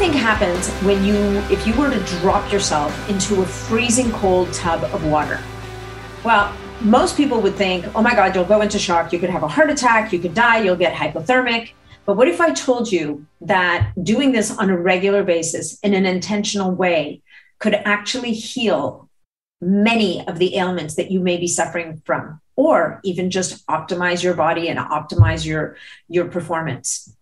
Think happens when you, if you were to drop yourself into a freezing cold tub of water? Well, most people would think, oh my God, you'll go into shock. You could have a heart attack. You could die. You'll get hypothermic. But what if I told you that doing this on a regular basis in an intentional way could actually heal many of the ailments that you may be suffering from, or even just optimize your body and optimize your, your performance?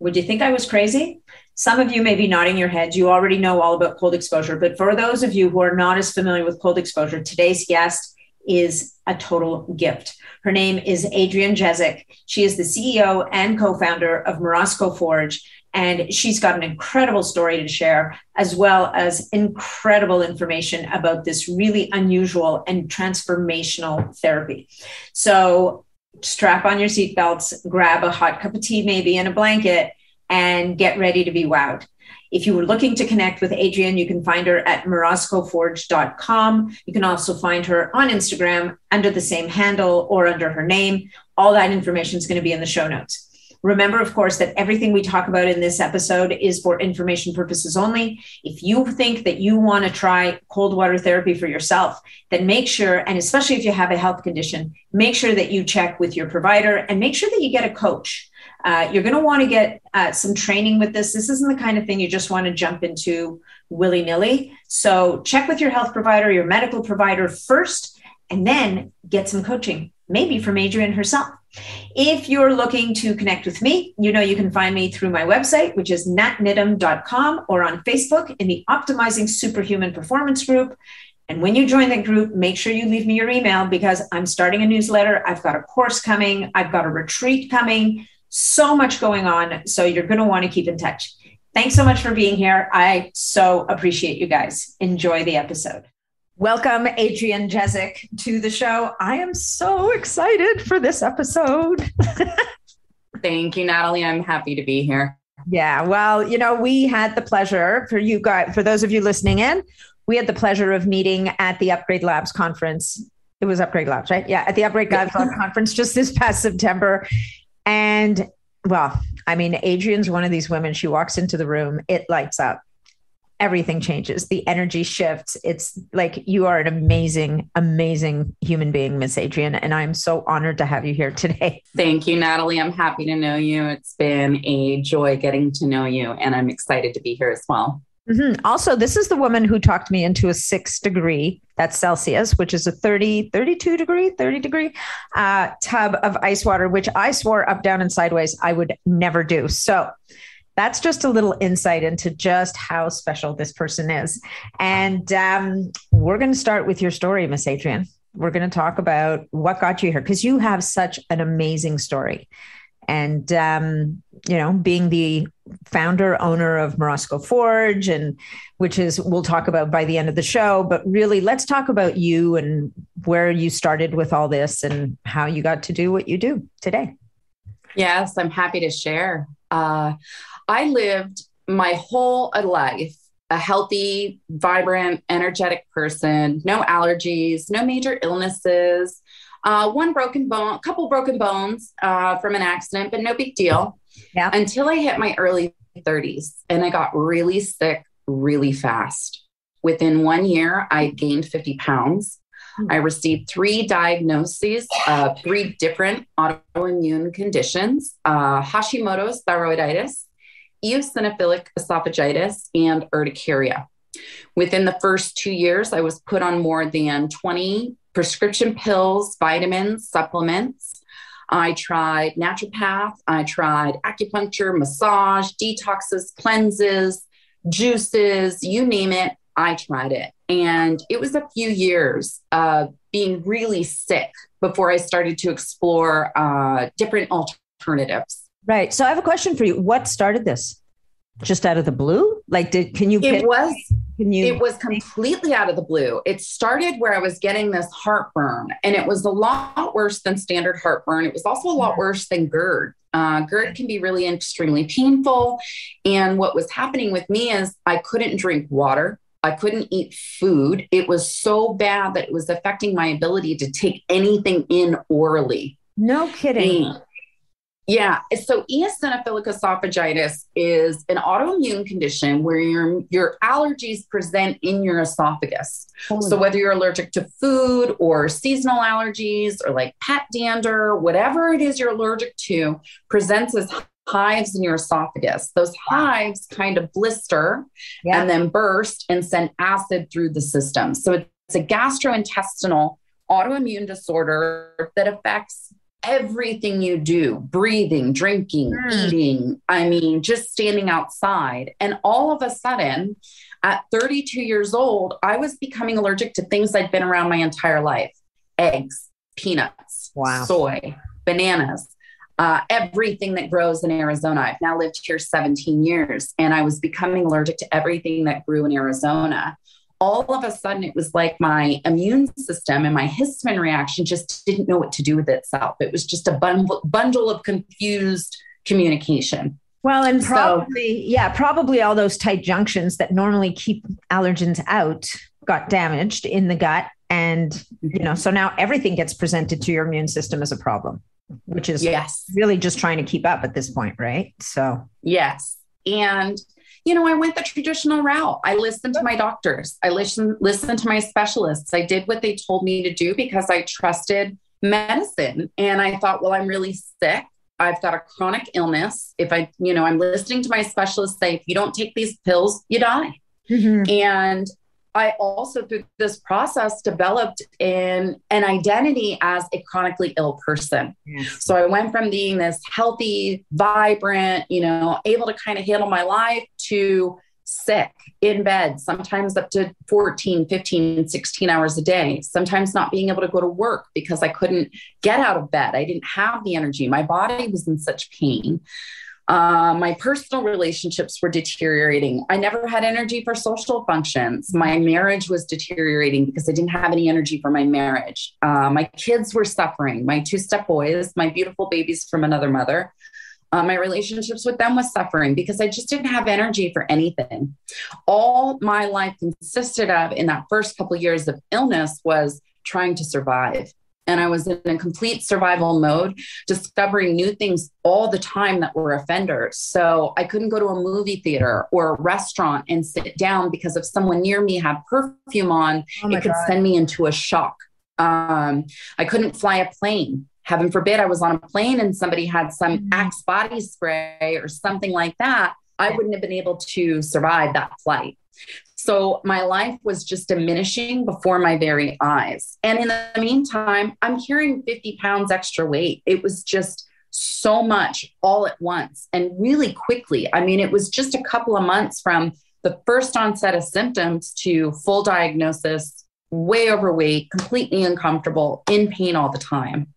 Would you think I was crazy? Some of you may be nodding your heads. You already know all about cold exposure. But for those of you who are not as familiar with cold exposure, today's guest is a total gift. Her name is Adrienne Jezik. She is the CEO and co founder of Morozko Forge. And she's got an incredible story to share, as well as incredible information about this really unusual and transformational therapy. So, strap on your seatbelts, grab a hot cup of tea, maybe, and a blanket, and get ready to be wowed. If you were looking to connect with Adrienne, you can find her at morozkoforge.com. You can also find her on Instagram under the same handle or under her name. All that information is going to be in the show notes. Remember, of course, that everything we talk about in this episode is for information purposes only. If you think that you want to try cold water therapy for yourself, then make sure, and especially if you have a health condition, make sure that you check with your provider and make sure that you get a coach. Uh, you're going to want to get uh, some training with this. This isn't the kind of thing you just want to jump into willy nilly. So check with your health provider, your medical provider first, and then get some coaching, maybe from Adrienne herself. If you're looking to connect with me, you know you can find me through my website, which is natniddam.com, or on Facebook in the Optimizing Superhuman Performance group. And when you join that group, make sure you leave me your email because I'm starting a newsletter. I've got a course coming, I've got a retreat coming, so much going on. So you're going to want to keep in touch. Thanks so much for being here. I so appreciate you guys. Enjoy the episode. Welcome, Adrienne Jezik, to the show. I am so excited for this episode. Thank you, Natalie. I'm happy to be here. Yeah, well, you know, we had the pleasure for you guys, for those of you listening in, we had the pleasure of meeting at the Upgrade Labs conference. It was Upgrade Labs, right? Yeah, at the Upgrade Labs conference just this past September. And well, I mean, Adrienne's one of these women. She walks into the room, it lights up everything changes. The energy shifts. It's like you are an amazing, amazing human being, Miss Adrienne. And I'm so honored to have you here today. Thank you, Natalie. I'm happy to know you. It's been a joy getting to know you, and I'm excited to be here as well. Mm-hmm. Also, this is the woman who talked me into a six degree, that's Celsius, which is a 30, 32 degree, 30 degree uh, tub of ice water, which I swore up, down, and sideways I would never do. So, that's just a little insight into just how special this person is. And um, we're going to start with your story, Miss Adrienne. We're going to talk about what got you here because you have such an amazing story. And, um, you know, being the founder, owner of Morozko Forge, and which is we'll talk about by the end of the show. But really, let's talk about you and where you started with all this and how you got to do what you do today. Yes, I'm happy to share. Uh, I lived my whole life a healthy, vibrant, energetic person, no allergies, no major illnesses, uh, one broken bone, a couple broken bones uh, from an accident, but no big deal. Yeah. Until I hit my early 30s and I got really sick really fast. Within one year, I gained 50 pounds. I received three diagnoses, uh, three different autoimmune conditions uh, Hashimoto's thyroiditis, eosinophilic esophagitis, and urticaria. Within the first two years, I was put on more than 20 prescription pills, vitamins, supplements. I tried naturopath, I tried acupuncture, massage, detoxes, cleanses, juices, you name it, I tried it. And it was a few years of being really sick before I started to explore uh, different alternatives. Right. So I have a question for you. What started this? Just out of the blue? Like, did can you? It was. Can You- it was completely out of the blue. It started where I was getting this heartburn, and it was a lot worse than standard heartburn. It was also a lot worse than GERD. Uh, GERD can be really extremely painful. And what was happening with me is I couldn't drink water. I couldn't eat food. It was so bad that it was affecting my ability to take anything in orally. No kidding. And yeah. So eosinophilic esophagitis is an autoimmune condition where your your allergies present in your esophagus. Oh, so whether you're allergic to food or seasonal allergies or like pet dander, whatever it is you're allergic to, presents as hives in your esophagus. Those hives kind of blister yeah. and then burst and send acid through the system. So it's a gastrointestinal autoimmune disorder that affects everything you do breathing, drinking, mm. eating. I mean, just standing outside. And all of a sudden, at 32 years old, I was becoming allergic to things I'd been around my entire life eggs, peanuts, wow. soy, bananas. Uh, everything that grows in Arizona. I've now lived here 17 years and I was becoming allergic to everything that grew in Arizona all of a sudden it was like my immune system and my histamine reaction just didn't know what to do with itself. It was just a bundle, bundle of confused communication. Well, and probably, so, yeah, probably all those tight junctions that normally keep allergens out got damaged in the gut. And, mm-hmm. you know, so now everything gets presented to your immune system as a problem, which is yes. really just trying to keep up at this point, right? So, yes. And you know, I went the traditional route. I listened to my doctors. I listened listened to my specialists. I did what they told me to do because I trusted medicine. And I thought, well, I'm really sick. I've got a chronic illness. If I, you know, I'm listening to my specialist say, if you don't take these pills, you die. Mm-hmm. And I also, through this process, developed in an identity as a chronically ill person. Yes. So I went from being this healthy, vibrant, you know, able to kind of handle my life to sick in bed, sometimes up to 14, 15, 16 hours a day, sometimes not being able to go to work because I couldn't get out of bed. I didn't have the energy. My body was in such pain. Uh, my personal relationships were deteriorating. I never had energy for social functions. My marriage was deteriorating because I didn't have any energy for my marriage. Uh, my kids were suffering. My two step boys, my beautiful babies from another mother, uh, my relationships with them was suffering because I just didn't have energy for anything. All my life consisted of in that first couple years of illness was trying to survive and I was in a complete survival mode, discovering new things all the time that were offenders. So I couldn't go to a movie theater or a restaurant and sit down because if someone near me had perfume on, oh it could God. send me into a shock. Um, I couldn't fly a plane. Heaven forbid I was on a plane and somebody had some mm-hmm. Axe body spray or something like that. I wouldn't have been able to survive that flight. So my life was just diminishing before my very eyes. And in the meantime, I'm carrying 50 pounds extra weight. It was just so much all at once and really quickly. I mean, it was just a couple of months from the first onset of symptoms to full diagnosis, way overweight, completely uncomfortable, in pain all the time.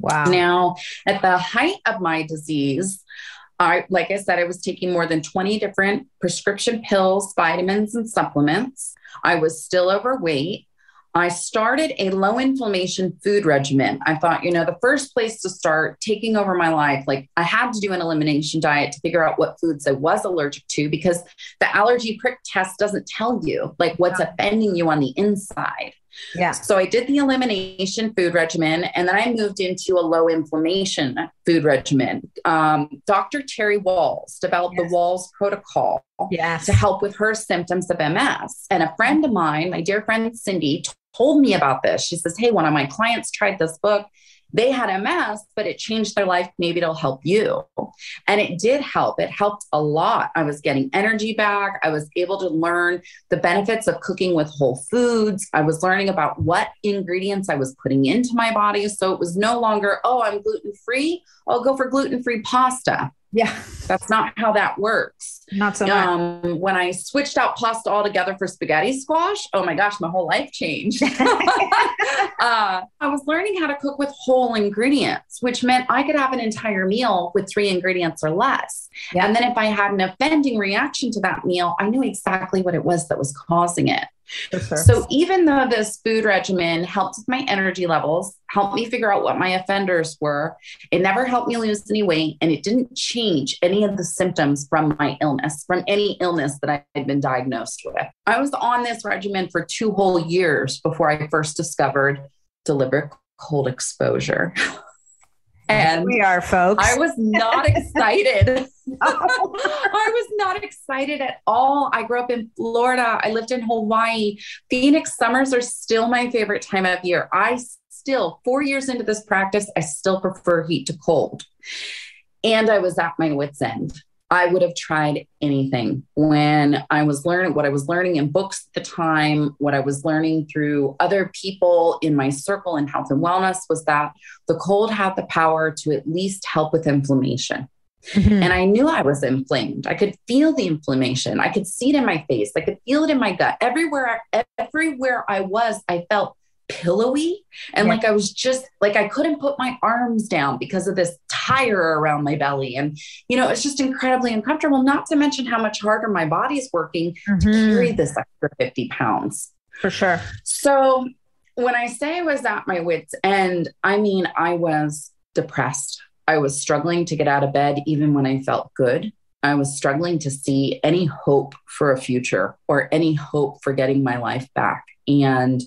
Wow. Now, at the height of my disease, I, like I said, I was taking more than 20 different prescription pills, vitamins, and supplements. I was still overweight. I started a low inflammation food regimen. I thought, you know, the first place to start taking over my life, like I had to do an elimination diet to figure out what foods I was allergic to because the allergy prick test doesn't tell you like what's offending you on the inside. Yeah. So I did the elimination food regimen and then I moved into a low inflammation food regimen. Um, Dr. Terry Wahls developed yes. the Wahls protocol yes. to help with her symptoms of MS. And a friend of mine, my dear friend Cindy, told me about this. She says, Hey, one of my clients tried this book they had MS, but it changed their life. Maybe it'll help you. And it did help. It helped a lot. I was getting energy back. I was able to learn the benefits of cooking with whole foods. I was learning about what ingredients I was putting into my body. So it was no longer, oh, I'm gluten free. I'll go for gluten free pasta. Yeah. That's not how that works. Not so much. Um, when I switched out pasta altogether for spaghetti squash, oh my gosh, my whole life changed. uh, I was learning how to cook with whole ingredients, which meant I could have an entire meal with three ingredients or less. Yeah. And then if I had an offending reaction to that meal, I knew exactly what it was that was causing it. Sure. So even though this food regimen helped with my energy levels, helped me figure out what my offenders were, it never helped me lose any weight and it didn't change any of the symptoms from my illness, from any illness that I had been diagnosed with. I was on this regimen for two whole years before I first discovered deliberate cold exposure. And we are, folks. I was not excited. I was not excited at all. I grew up in Florida. I lived in Hawaii. Phoenix summers are still my favorite time of year. I still, four years into this practice, I still prefer heat to cold. And I was at my wits' end. I would have tried anything when I was learning what I was learning in books at the time, what I was learning through other people in my circle in health and wellness was that the cold had the power to at least help with inflammation. Mm-hmm. And I knew I was inflamed. I could feel the inflammation. I could see it in my face. I could feel it in my gut. Everywhere, everywhere I was, I felt pillowy and yeah. like I was just like I couldn't put my arms down because of this tire around my belly and you know it's just incredibly uncomfortable not to mention how much harder my body's working mm-hmm. to carry this extra 50 pounds for sure so when I say I was at my wits end I mean I was depressed I was struggling to get out of bed even when I felt good I was struggling to see any hope for a future or any hope for getting my life back and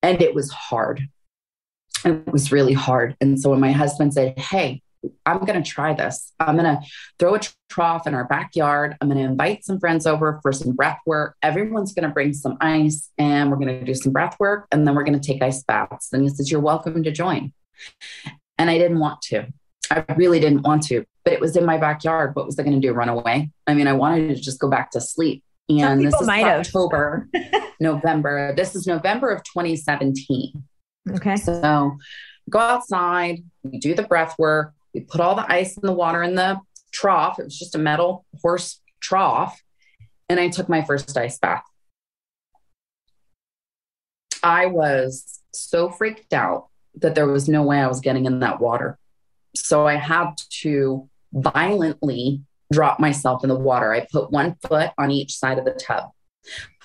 and it was hard. It was really hard. And so when my husband said, Hey, I'm going to try this. I'm going to throw a trough in our backyard. I'm going to invite some friends over for some breath work. Everyone's going to bring some ice and we're going to do some breath work. And then we're going to take ice baths. And he says, You're welcome to join. And I didn't want to. I really didn't want to, but it was in my backyard. What was I going to do? Run away? I mean, I wanted to just go back to sleep. And this is October, November. This is November of 2017. Okay. So go outside, we do the breath work, we put all the ice and the water in the trough. It was just a metal horse trough. And I took my first ice bath. I was so freaked out that there was no way I was getting in that water. So I had to violently drop myself in the water. I put one foot on each side of the tub.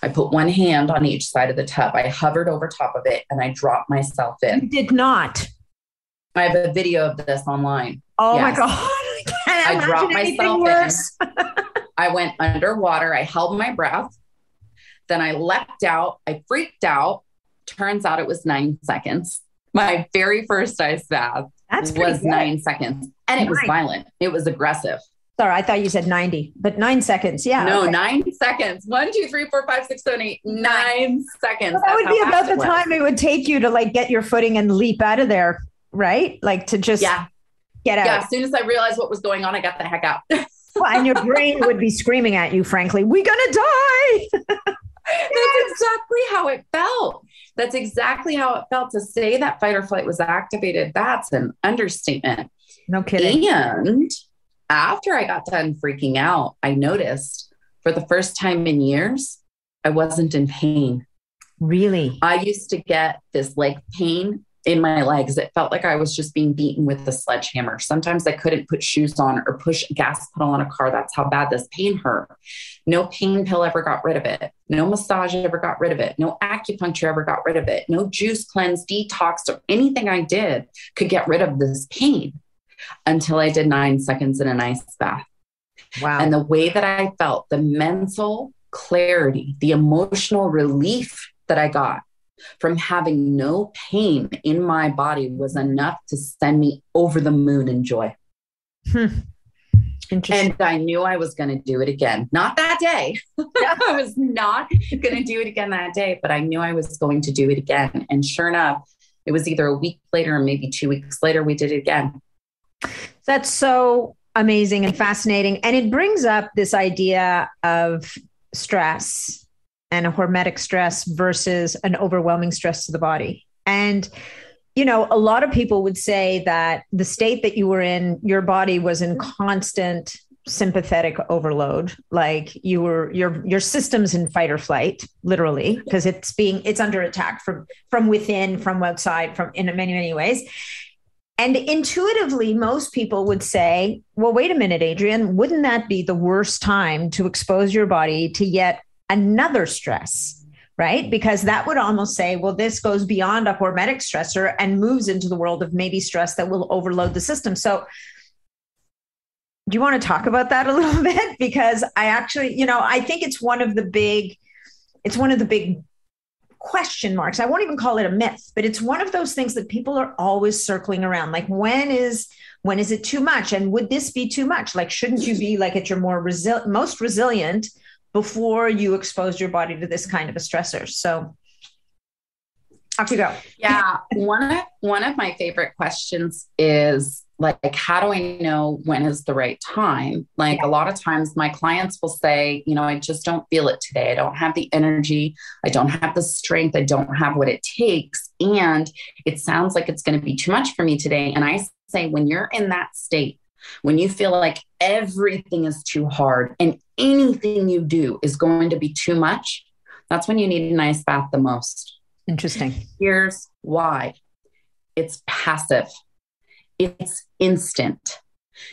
I put one hand on each side of the tub. I hovered over top of it and I dropped myself in. You did not. I have a video of this online. Oh yes. my God. I, I dropped myself worse. in. I went underwater. I held my breath. Then I leapt out. I freaked out. Turns out it was nine seconds. My very first ice bath That's was good. nine seconds. And it nine. was violent. It was aggressive. Sorry, I thought you said 90, but nine seconds. Yeah. No, okay. nine seconds. One, two, three, four, five, six, seven, eight, nine seconds. Well, that would be about the time it would take you to like get your footing and leap out of there, right? Like to just yeah. get out. Yeah. As soon as I realized what was going on, I got the heck out. well, and your brain would be screaming at you, frankly, we're going to die. That's exactly how it felt. That's exactly how it felt to say that fight or flight was activated. That's an understatement. No kidding. And after I got done freaking out, I noticed for the first time in years, I wasn't in pain. Really? I used to get this like pain in my legs. It felt like I was just being beaten with a sledgehammer. Sometimes I couldn't put shoes on or push a gas pedal on a car. That's how bad this pain hurt. No pain pill ever got rid of it. No massage ever got rid of it. No acupuncture ever got rid of it. No juice cleanse, detox, or anything I did could get rid of this pain until I did nine seconds in an ice bath. Wow. And the way that I felt, the mental clarity, the emotional relief that I got from having no pain in my body was enough to send me over the moon in joy. Hmm. And I knew I was going to do it again. Not that day. I was not going to do it again that day, but I knew I was going to do it again. And sure enough, it was either a week later or maybe two weeks later, we did it again. That's so amazing and fascinating. And it brings up this idea of stress and a hormetic stress versus an overwhelming stress to the body. And, you know, a lot of people would say that the state that you were in, your body was in constant sympathetic overload. Like you were your your systems in fight or flight literally because it's being it's under attack from from within from outside from in many many ways. And intuitively most people would say well wait a minute adrian wouldn't that be the worst time to expose your body to yet another stress right because that would almost say well this goes beyond a hormetic stressor and moves into the world of maybe stress that will overload the system so do you want to talk about that a little bit? Because I actually, you know, I think it's one of the big, it's one of the big question marks. I won't even call it a myth, but it's one of those things that people are always circling around. Like, when is when is it too much? And would this be too much? Like, shouldn't you be like at your more resil- most resilient before you expose your body to this kind of a stressor? So off you go. Yeah. one of one of my favorite questions is like how do i know when is the right time like yeah. a lot of times my clients will say you know i just don't feel it today i don't have the energy i don't have the strength i don't have what it takes and it sounds like it's going to be too much for me today and i say when you're in that state when you feel like everything is too hard and anything you do is going to be too much that's when you need an ice bath the most interesting here's why it's passive it's instant.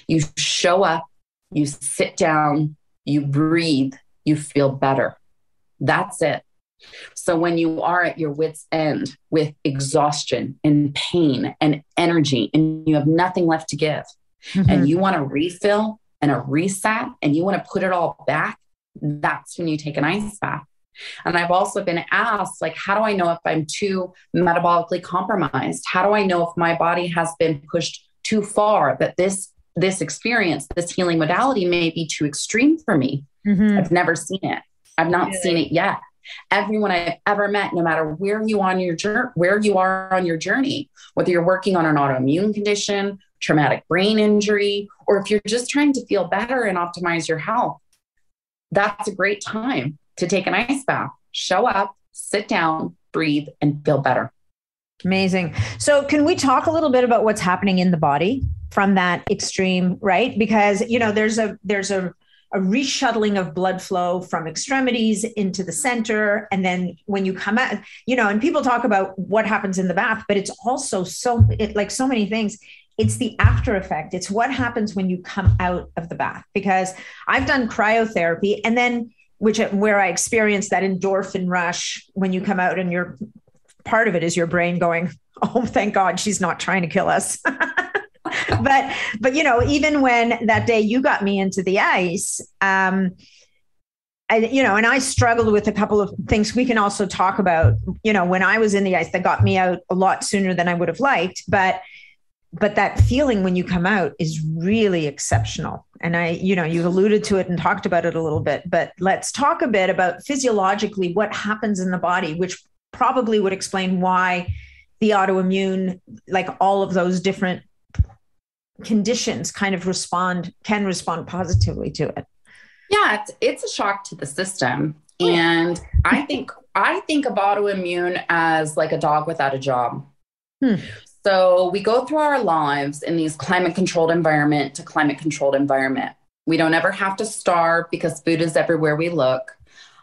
You show up, you sit down, you breathe, you feel better. That's it. So when you are at your wits' end with exhaustion and pain and energy, and you have nothing left to give, mm-hmm. and you want to refill and a reset, and you want to put it all back, that's when you take an ice bath. And I've also been asked, like, how do I know if I'm too metabolically compromised? How do I know if my body has been pushed too far, that this this experience, this healing modality may be too extreme for me? Mm-hmm. I've never seen it. I've not really? seen it yet. Everyone I've ever met, no matter where you on your journey, where you are on your journey, whether you're working on an autoimmune condition, traumatic brain injury, or if you're just trying to feel better and optimize your health, that's a great time to take an ice bath, show up, sit down, breathe, and feel better. Amazing. So, can we talk a little bit about what's happening in the body from that extreme, right? Because, you know, there's a there's a a reshuttling of blood flow from extremities into the center and then when you come out you know and people talk about what happens in the bath but it's also so it, like so many things it's the after effect it's what happens when you come out of the bath because i've done cryotherapy and then which where I experienced that endorphin rush when you come out and you're part of it is your brain going, "Oh, thank God she's not trying to kill us." but but you know, even when that day you got me into the ice, um, I, you know, and I struggled with a couple of things we can also talk about. You know, when I was in the ice, that got me out a lot sooner than I would have liked, but but that feeling when you come out is really exceptional. And i you know you've alluded to it and talked about it a little bit but let's talk a bit about physiologically what happens in the body which probably would explain why the autoimmune like all of those different conditions kind of respond can respond positively to it. Yeah it's, it's a shock to the system. And i think i think of autoimmune as like a dog without a job. Hmm. So we go through our lives in these climate controlled environment to climate controlled environment. We don't ever have to starve because food is everywhere we look.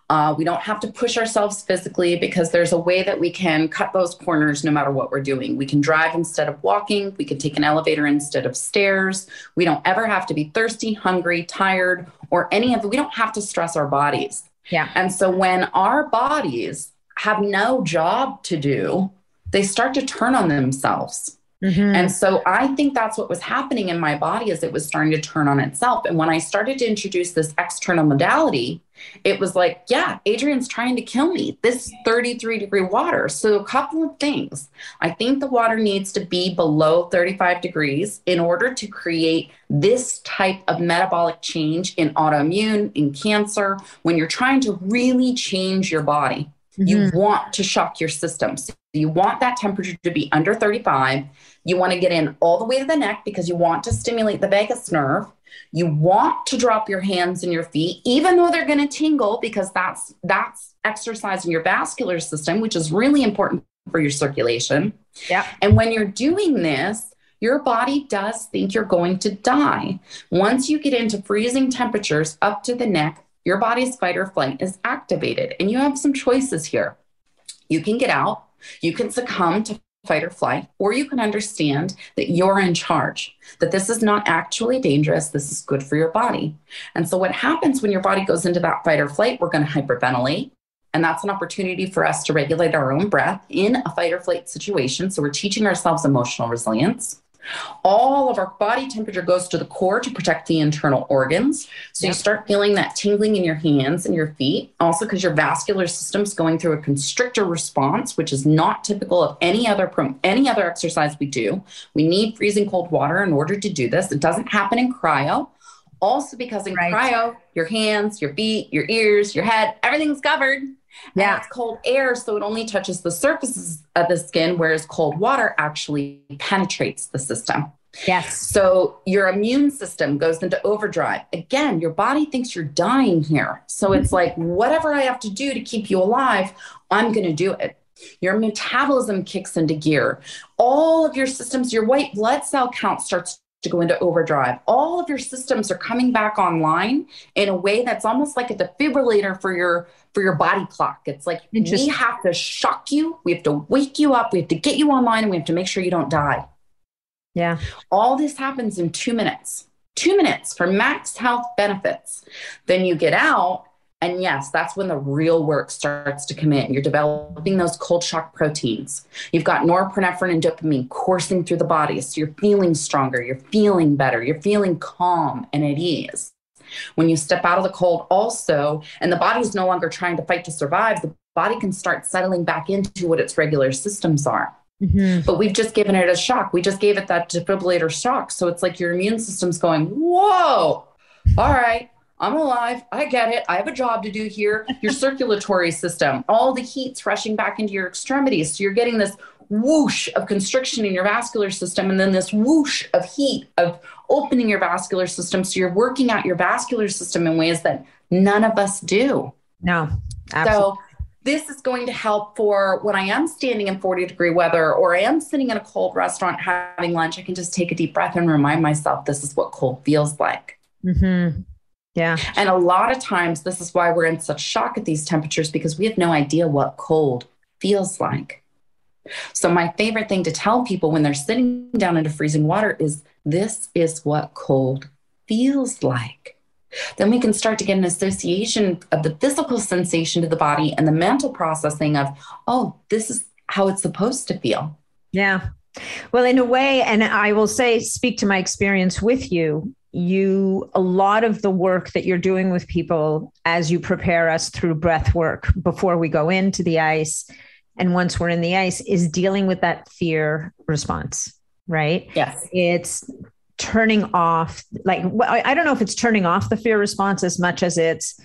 Uh, we don't have to push ourselves physically because there's a way that we can cut those corners no matter what we're doing. We can drive instead of walking. We can take an elevator instead of stairs. We don't ever have to be thirsty, hungry, tired, or any of it. We don't have to stress our bodies. Yeah. And so when our bodies have no job to do, they start to turn on themselves. Mm-hmm. And so I think that's what was happening in my body as it was starting to turn on itself. And when I started to introduce this external modality, it was like, yeah, Adrienne's trying to kill me. This 33 degree water. So a couple of things. I think the water needs to be below 35 degrees in order to create this type of metabolic change in autoimmune, in cancer, when you're trying to really change your body. Mm-hmm. You want to shock your system. So you want that temperature to be under 35. You want to get in all the way to the neck because you want to stimulate the vagus nerve. You want to drop your hands and your feet, even though they're going to tingle, because that's that's exercising your vascular system, which is really important for your circulation. Yeah. And when you're doing this, your body does think you're going to die. Once you get into freezing temperatures up to the neck, your body's fight or flight is activated. And you have some choices here. You can get out, you can succumb to fight or flight, or you can understand that you're in charge, that this is not actually dangerous, this is good for your body. And so, what happens when your body goes into that fight or flight, we're going to hyperventilate. And that's an opportunity for us to regulate our own breath in a fight or flight situation. So, we're teaching ourselves emotional resilience. All of our body temperature goes to the core to protect the internal organs. So yep. you start feeling that tingling in your hands and your feet. Also, because your vascular system's going through a constrictor response, which is not typical of any other any other exercise we do. We need freezing cold water in order to do this. It doesn't happen in cryo. Also, because in right. cryo, your hands, your feet, your ears, your head, everything's covered. Yeah. And it's cold air, so it only touches the surfaces of the skin, whereas cold water actually penetrates the system. Yes. So your immune system goes into overdrive. Again, your body thinks you're dying here. So it's like, whatever I have to do to keep you alive, I'm going to do it. Your metabolism kicks into gear. All of your systems, your white blood cell count starts to go into overdrive. All of your systems are coming back online in a way that's almost like a defibrillator for your for your body clock. It's like we have to shock you, we have to wake you up, we have to get you online, and we have to make sure you don't die. Yeah. All this happens in two minutes. Two minutes for max health benefits. Then you get out and yes, that's when the real work starts to come in. You're developing those cold shock proteins. You've got norepinephrine and dopamine coursing through the body. So you're feeling stronger, you're feeling better, you're feeling calm and at ease. When you step out of the cold, also, and the body's no longer trying to fight to survive, the body can start settling back into what its regular systems are. Mm-hmm. But we've just given it a shock. We just gave it that defibrillator shock. So it's like your immune system's going, whoa, all right, I'm alive. I get it. I have a job to do here. Your circulatory system, all the heat's rushing back into your extremities. So you're getting this whoosh of constriction in your vascular system and then this whoosh of heat of opening your vascular system. So you're working out your vascular system in ways that none of us do. No, absolutely. So this is going to help for when I am standing in 40 degree weather or I am sitting in a cold restaurant having lunch. I can just take a deep breath and remind myself this is what cold feels like. Mm-hmm. Yeah. And a lot of times, this is why we're in such shock at these temperatures because we have no idea what cold feels like. So, my favorite thing to tell people when they're sitting down into freezing water is this is what cold feels like. Then we can start to get an association of the physical sensation to the body and the mental processing of, oh, this is how it's supposed to feel. Yeah. Well, in a way, and I will say, speak to my experience with you, you a lot of the work that you're doing with people as you prepare us through breath work before we go into the ice and once we're in the ice is dealing with that fear response right yes it's turning off like i don't know if it's turning off the fear response as much as it's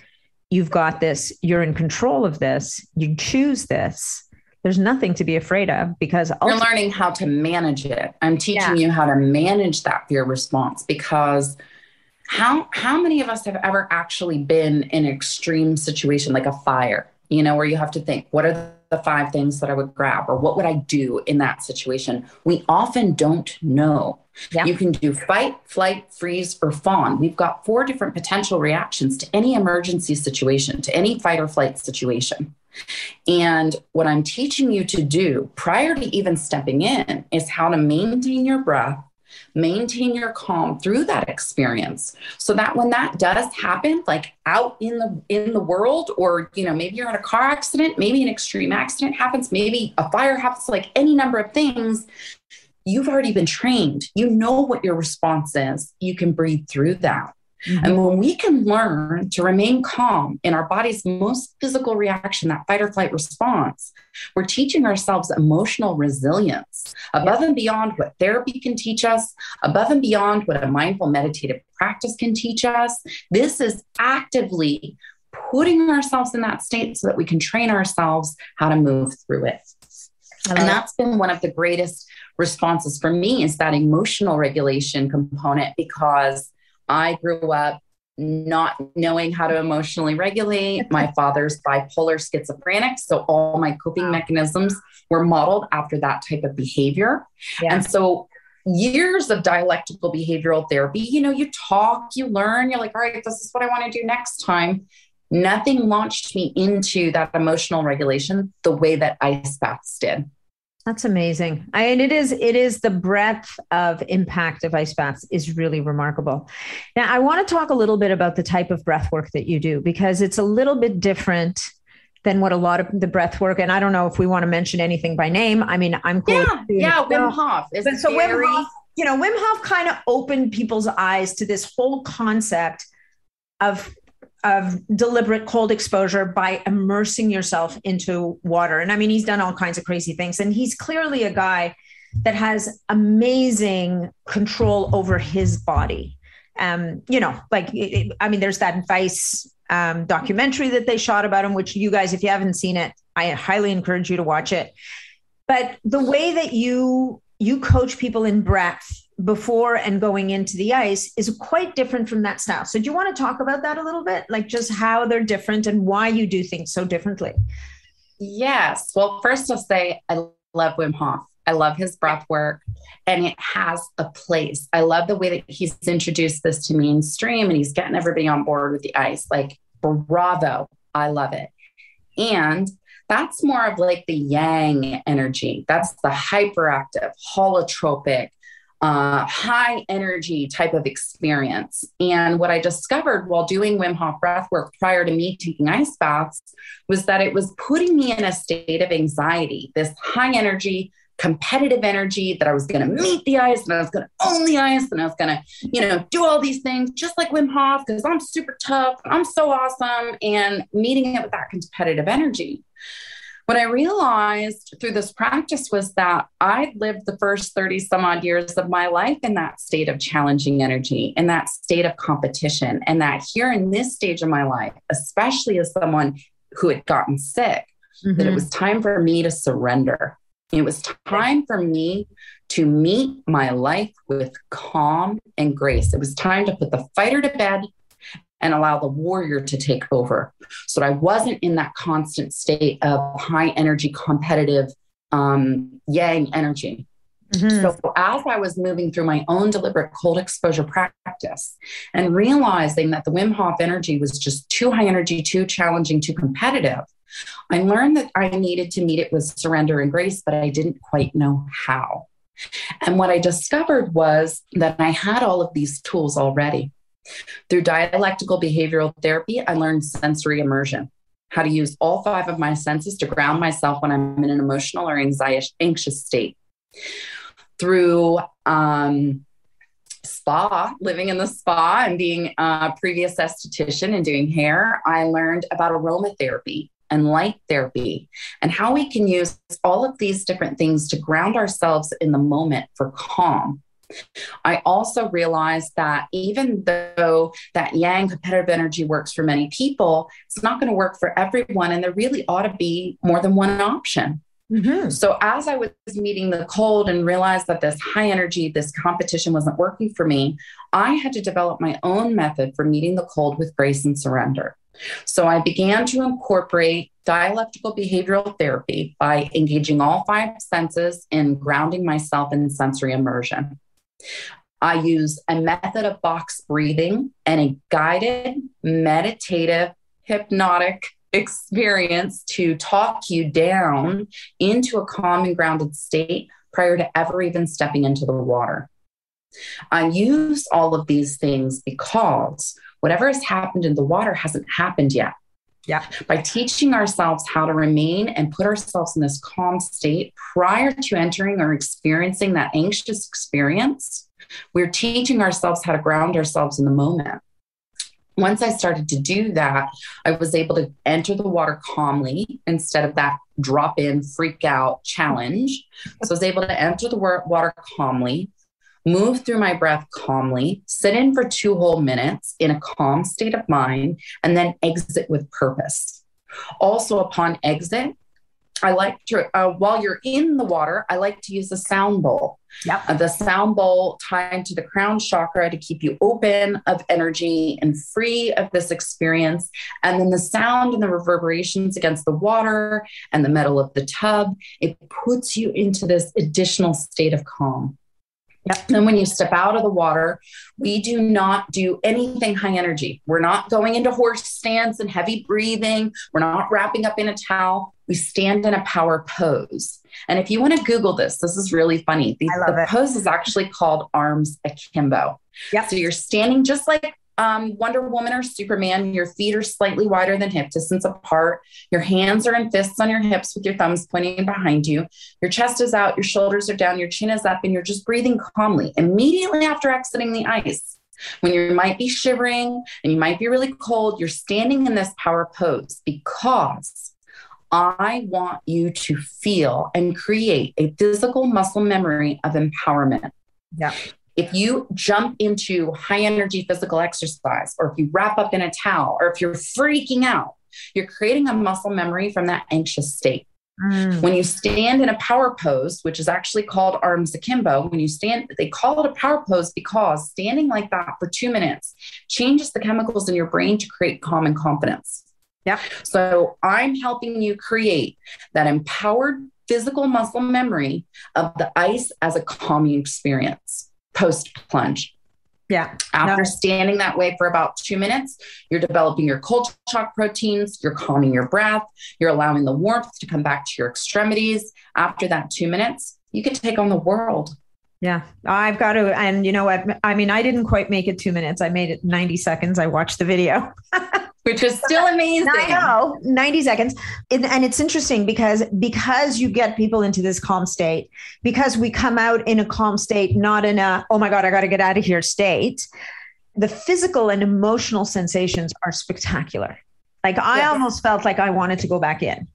you've got this you're in control of this you choose this there's nothing to be afraid of because you're learning how to manage it. I'm teaching yeah. you how to manage that fear response because how how many of us have ever actually been in an extreme situation like a fire, you know, where you have to think, what are the five things that I would grab or what would I do in that situation? We often don't know. Yeah. You can do fight, flight, freeze, or fawn. We've got four different potential reactions to any emergency situation, to any fight or flight situation. And what I'm teaching you to do prior to even stepping in is how to maintain your breath, maintain your calm through that experience so that when that does happen like out in the in the world or you know maybe you're in a car accident maybe an extreme accident happens maybe a fire happens like any number of things you've already been trained. You know what your response is. You can breathe through that Mm-hmm. And when we can learn to remain calm in our body's most physical reaction, that fight or flight response, we're teaching ourselves emotional resilience above and beyond what therapy can teach us, above and beyond what a mindful meditative practice can teach us. This is actively putting ourselves in that state so that we can train ourselves how to move through it. And that's been one of the greatest responses for me is that emotional regulation component because I grew up not knowing how to emotionally regulate. My father's bipolar schizophrenic. So all my coping mechanisms were modeled after that type of behavior. Yeah. And so years of dialectical behavioral therapy, you know, you talk, you learn, you're like, all right, this is what I want to do next time. Nothing launched me into that emotional regulation the way that ice baths did. That's amazing. I, and it is it is the breadth of impact of ice baths is really remarkable. Now I want to talk a little bit about the type of breath work that you do because it's a little bit different than what a lot of the breath work. And I don't know if we want to mention anything by name. I mean, I'm cool. Yeah, yeah, Wim Hof. Is so. Wim Hof, you know, Wim Hof kind of opened people's eyes to this whole concept of of deliberate cold exposure by immersing yourself into water. And I mean, he's done all kinds of crazy things. And he's clearly a guy that has amazing control over his body. Um, you know, like I mean, there's that Vice um, documentary that they shot about him, which you guys, if you haven't seen it, I highly encourage you to watch it. But the way that you you coach people in breath before and going into the ice is quite different from that style. So do you want to talk about that a little bit? Like just how they're different and why you do things so differently? Yes. Well, first I'll say I love Wim Hof. I love his breath work and it has a place. I love the way that he's introduced this to mainstream and he's getting everybody on board with the ice. Like, bravo. I love it. And that's more of like the yang energy. That's the hyperactive, holotropic, uh, high energy type of experience. And what I discovered while doing Wim Hof breath work prior to me taking ice baths was that it was putting me in a state of anxiety, this high energy, competitive energy that I was going to meet the ice and I was going to own the ice and I was going to, you know, do all these things just like Wim Hof because I'm super tough. I'm so awesome. And meeting it with that competitive energy. What I realized through this practice was that I'd lived the first 30 some odd years of my life in that state of challenging energy, in that state of competition. And that here in this stage of my life, especially as someone who had gotten sick, mm-hmm. that it mm-hmm. was time for me to surrender. It was time for me to meet my life with calm and grace. It was time to put the fighter to bed and allow the warrior to take over. So I wasn't in that constant state of high energy, competitive um, yang energy. Mm-hmm. So, as I was moving through my own deliberate cold exposure practice and realizing that the Wim Hof energy was just too high energy, too challenging, too competitive, I learned that I needed to meet it with surrender and grace, but I didn't quite know how. And what I discovered was that I had all of these tools already. Through dialectical behavioral therapy, I learned sensory immersion, how to use all five of my senses to ground myself when I'm in an emotional or anxious state. Through um, spa, living in the spa and being a previous esthetician and doing hair, I learned about aromatherapy and light therapy and how we can use all of these different things to ground ourselves in the moment for calm I also realized that even though that yang competitive energy works for many people, it's not going to work for everyone. And there really ought to be more than one option. Mm-hmm. So, as I was meeting the cold and realized that this high energy, this competition wasn't working for me, I had to develop my own method for meeting the cold with grace and surrender. So, I began to incorporate dialectical behavioral therapy by engaging all five senses and grounding myself in sensory immersion. I use a method of box breathing and a guided, meditative, hypnotic experience to talk you down into a calm and grounded state prior to ever even stepping into the water. I use all of these things because whatever has happened in the water hasn't happened yet. Yeah. By teaching ourselves how to remain and put ourselves in this calm state prior to entering or experiencing that anxious experience, we're teaching ourselves how to ground ourselves in the moment. Once I started to do that, I was able to enter the water calmly instead of that drop in, freak out challenge. So I was able to enter the water calmly, move through my breath calmly, sit in for two whole minutes in a calm state of mind, and then exit with purpose. Also, upon exit, I like to, uh, while you're in the water, I like to use a sound bowl. Yep. Uh, the sound bowl tied to the crown chakra to keep you open of energy and free of this experience. And then the sound and the reverberations against the water and the metal of the tub, it puts you into this additional state of calm. Yep. Then when you step out of the water, we do not do anything high energy. We're not going into horse stance and heavy breathing. We're not wrapping up in a towel. We stand in a power pose. And if you want to Google this, this is really funny. The, the pose is actually called arms akimbo. Yep. So you're standing just like um, Wonder Woman or Superman, your feet are slightly wider than hip distance apart. Your hands are in fists on your hips with your thumbs pointing behind you. Your chest is out, your shoulders are down, your chin is up, and you're just breathing calmly immediately after exiting the ice. When you might be shivering and you might be really cold, you're standing in this power pose because I want you to feel and create a physical muscle memory of empowerment. Yeah if you jump into high energy physical exercise, or if you wrap up in a towel, or if you're freaking out, you're creating a muscle memory from that anxious state. Mm. When you stand in a power pose, which is actually called arms akimbo, when you stand, they call it a power pose because standing like that for two minutes changes the chemicals in your brain to create calm and confidence. Yeah. So I'm helping you create that empowered physical muscle memory of the ice as a calming experience post plunge. Yeah. After no. standing that way for about two minutes, you're developing your cold shock proteins, you're calming your breath, you're allowing the warmth to come back to your extremities. After that two minutes, you can take on the world. Yeah, I've got to. And you know what? I mean, I didn't quite make it two minutes. I made it 90 seconds. I watched the video. which is still amazing. I know, 90 seconds. And it's interesting because because you get people into this calm state, because we come out in a calm state, not in a, oh my God, I got to get out of here state. The physical and emotional sensations are spectacular. Like I yes. almost felt like I wanted to go back in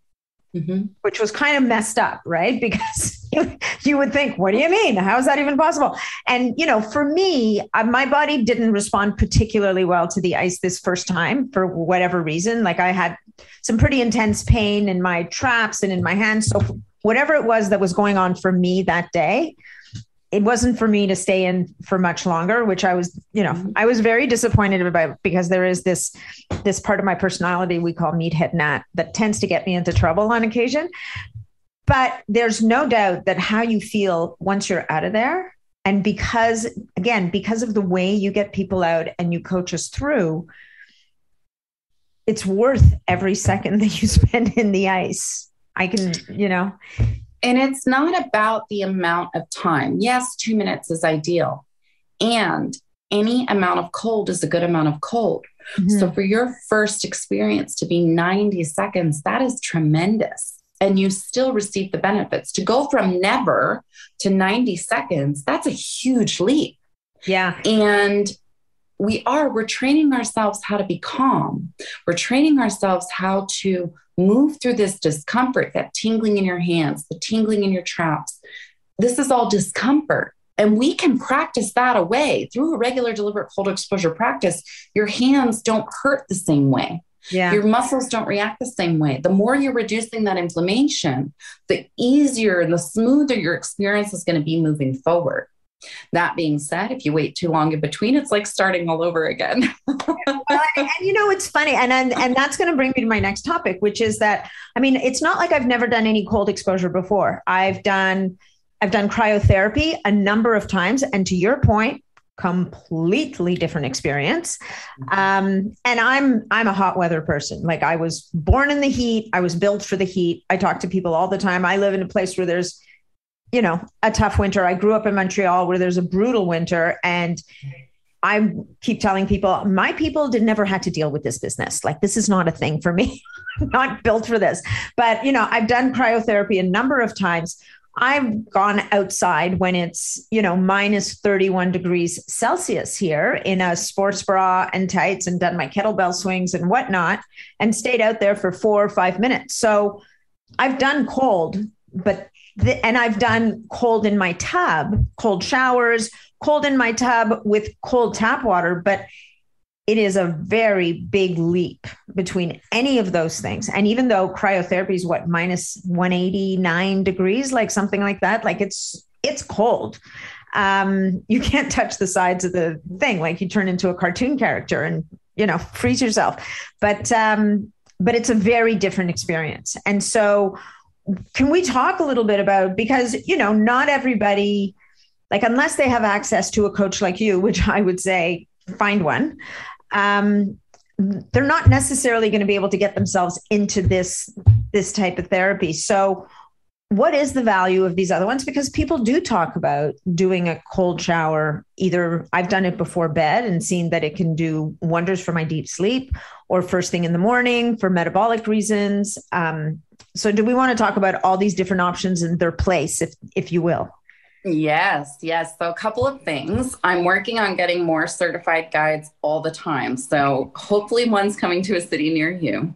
mm-hmm. which was kind of messed up, right? Because you, would think, what do you mean? How is that even possible? And, you know, for me, uh, my body didn't respond particularly well to the ice this first time for whatever reason. Like I had some pretty intense pain in my traps and in my hands. So, whatever it was that was going on for me that day, it wasn't for me to stay in for much longer which i was you know i was very disappointed about because there is this this part of my personality we call meathead nat that tends to get me into trouble on occasion but there's no doubt that how you feel once you're out of there and because again because of the way you get people out and you coach us through it's worth every second that you spend in the ice i can you know and it's not about the amount of time. Yes, two minutes is ideal. And any amount of cold is a good amount of cold. Mm-hmm. So for your first experience to be 90 seconds, that is tremendous. And you still receive the benefits. To go from never to 90 seconds, that's a huge leap. Yeah. And we are, we're training ourselves how to be calm. We're training ourselves how to move through this discomfort, that tingling in your hands, the tingling in your traps. This is all discomfort. And we can practice that away through a regular deliberate cold exposure practice. Your hands don't hurt the same way. Yeah. Your muscles don't react the same way. The more you're reducing that inflammation, the easier and the smoother your experience is going to be moving forward. That being said, if you wait too long in between, it's like starting all over again. well, and, you know, it's funny, and and, and that's going to bring me to my next topic, which is that I mean, it's not like I've never done any cold exposure before. I've done I've done cryotherapy a number of times, and to your point, completely different experience. Um, and I'm I'm a hot weather person. Like I was born in the heat. I was built for the heat. I talk to people all the time. I live in a place where there's you know, a tough winter. I grew up in Montreal where there's a brutal winter and I keep telling people, my people did never had to deal with this business. Like this is not a thing for me. not built for this. But, you know, I've done cryotherapy a number of times. I've gone outside when it's, you know, minus 31 degrees Celsius here in a sports bra and tights and done my kettlebell swings and whatnot and stayed out there for four or five minutes. So I've done cold, but the, and I've done cold in my tub, cold showers, cold in my tub with cold tap water, but it is a very big leap between any of those things. And even though cryotherapy is what minus 189 degrees, like something like that, like it's it's cold. Um, you can't touch the sides of the thing, like you turn into a cartoon character and you know freeze yourself. But um, but it's a very different experience. And so can we talk a little bit about because you know not everybody like unless they have access to a coach like you, which I would say find one, um, they're not necessarily going to be able to get themselves into this this type of therapy. So what is the value of these other ones? Because people do talk about doing a cold shower. Either i've done it before bed and seen that it can do wonders for my deep sleep or first thing in the morning for metabolic reasons. Um, so do we want to talk about all these different options in their place if if you will Yes, yes. So, a couple of things. I'm working on getting more certified guides all the time. So, hopefully, one's coming to a city near you.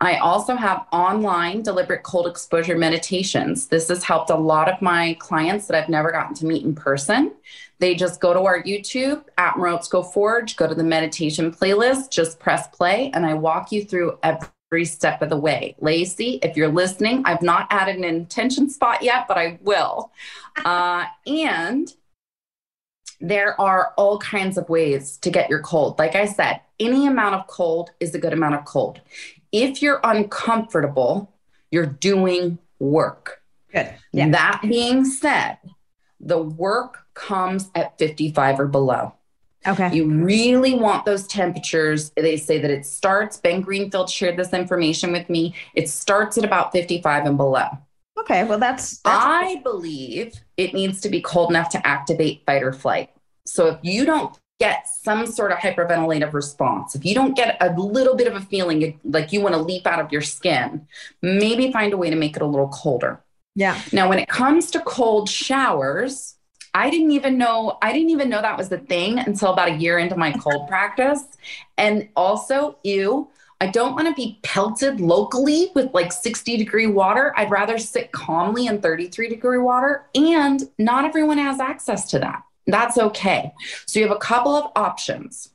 I also have online deliberate cold exposure meditations. This has helped a lot of my clients that I've never gotten to meet in person. They just go to our YouTube at Morozko Forge, go to the meditation playlist, just press play, and I walk you through every step of the way. Lacey, if you're listening, I've not added an intention spot yet, but I will. Uh, and there are all kinds of ways to get your cold. Like I said, any amount of cold is a good amount of cold. If you're uncomfortable, you're doing work. Good. Yeah. That being said, the work comes at 55 or below. Okay. You really want those temperatures. They say that it starts, Ben Greenfield shared this information with me. It starts at about 55 and below. Okay. Well, that's, that's I believe it needs to be cold enough to activate fight or flight. So if you don't get some sort of hyperventilative response, if you don't get a little bit of a feeling like you want to leap out of your skin, maybe find a way to make it a little colder. Yeah. Now, when it comes to cold showers, I didn't even know I didn't even know that was the thing until about a year into my cold practice. And also, ew, I don't want to be pelted locally with like 60 degree water. I'd rather sit calmly in 33 degree water. And not everyone has access to that. That's okay. So you have a couple of options.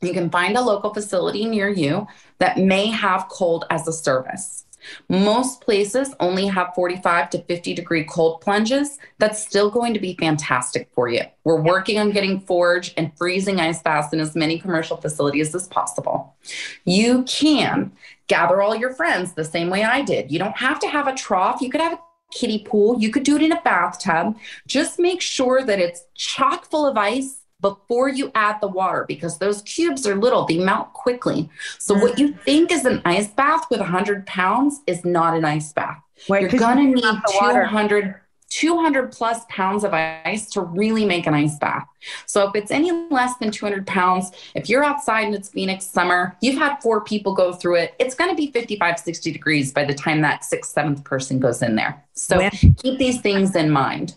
You can find a local facility near you that may have cold as a service. Most places only have 45 to 50 degree cold plunges. That's still going to be fantastic for you. We're working on getting forge and freezing ice baths in as many commercial facilities as possible. You can gather all your friends the same way I did. You don't have to have a trough. You could have a kiddie pool. You could do it in a bathtub. Just make sure that it's chock full of ice before you add the water because those cubes are little, they melt quickly. So, what you think is an ice bath with 100 pounds is not an ice bath. You're going to need 200 200 plus pounds of ice to really make an ice bath. So if it's any less than 200 pounds, if you're outside and it's Phoenix summer, you've had four people go through it, it's going to be 55, 60 degrees by the time that sixth, seventh person goes in there. So keep these things in mind.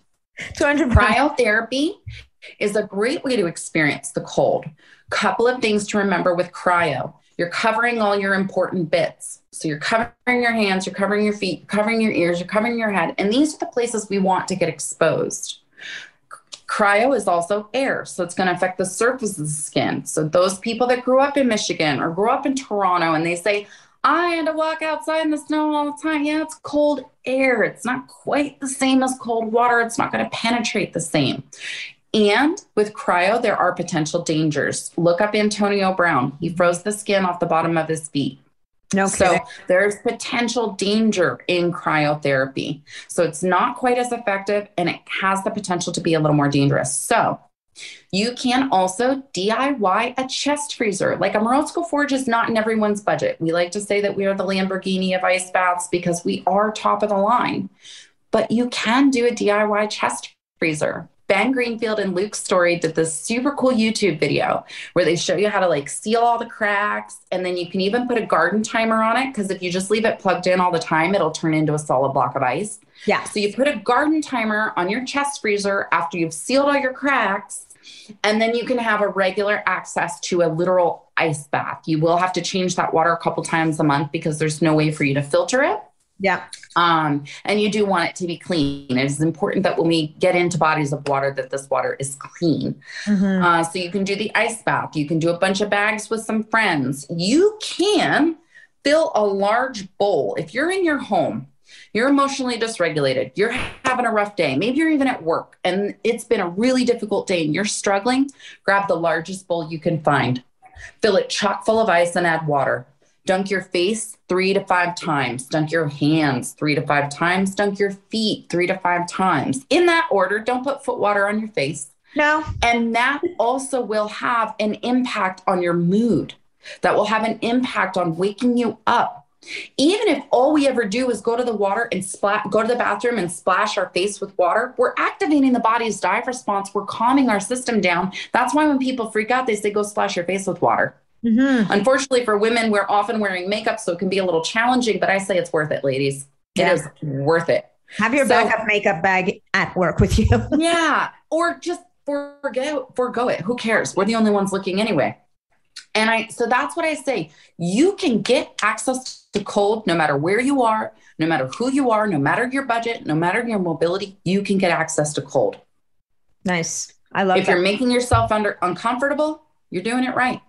200 Cryotherapy is a great way to experience the cold. Couple of things to remember with cryo. You're covering all your important bits. So you're covering your hands, you're covering your feet, covering your ears, you're covering your head. And these are the places we want to get exposed. Cryo is also air, so it's going to affect the surface of the skin. So those people that grew up in Michigan or grew up in Toronto and they say, I had to walk outside in the snow all the time. Yeah, it's cold air. It's not quite the same as cold water. It's not going to penetrate the same. And with cryo, there are potential dangers. Look up Antonio Brown. He froze the skin off the bottom of his feet. No so there's potential danger in cryotherapy. So it's not quite as effective and it has the potential to be a little more dangerous. So you can also DIY a chest freezer. Like a Morozko Forge is not in everyone's budget. We like to say that we are the Lamborghini of ice baths because we are top of the line. But you can do a DIY chest freezer. Ben Greenfield and Luke Storey did this super cool YouTube video where they show you how to like seal all the cracks. And then you can even put a garden timer on it because if you just leave it plugged in all the time, it'll turn into a solid block of ice. Yeah. So you put a garden timer on your chest freezer after you've sealed all your cracks. And then you can have a regular access to a literal ice bath. You will have to change that water a couple times a month because there's no way for you to filter it. Yeah. Um, and you do want it to be clean. It is important that when we get into bodies of water, that this water is clean. Mm-hmm. Uh, so you can do the ice bath. You can do a bunch of bags with some friends. You can fill a large bowl. If you're in your home, you're emotionally dysregulated, you're having a rough day, maybe you're even at work and it's been a really difficult day and you're struggling, grab the largest bowl you can find. Fill it chock full of ice and add water Dunk your face three to five times. Dunk your hands three to five times. Dunk your feet three to five times. In that order, don't put foot water on your face. No. And that also will have an impact on your mood. That will have an impact on waking you up. Even if all we ever do is go to the water and splash, go to the bathroom and splash our face with water, we're activating the body's dive response. We're calming our system down. That's why when people freak out, they say, go splash your face with water. Mm-hmm. Unfortunately, for women, we're often wearing makeup, so it can be a little challenging, but I say it's worth it, ladies. It yeah. is worth it. Have your so, backup makeup bag at work with you. yeah. Or just forget, forego it. Who cares? We're the only ones looking anyway. And I, so that's what I say. You can get access to cold no matter where you are, no matter who you are, no matter your budget, no matter your mobility, you can get access to cold. Nice. I love it. If that. you're making yourself under uncomfortable, you're doing it right.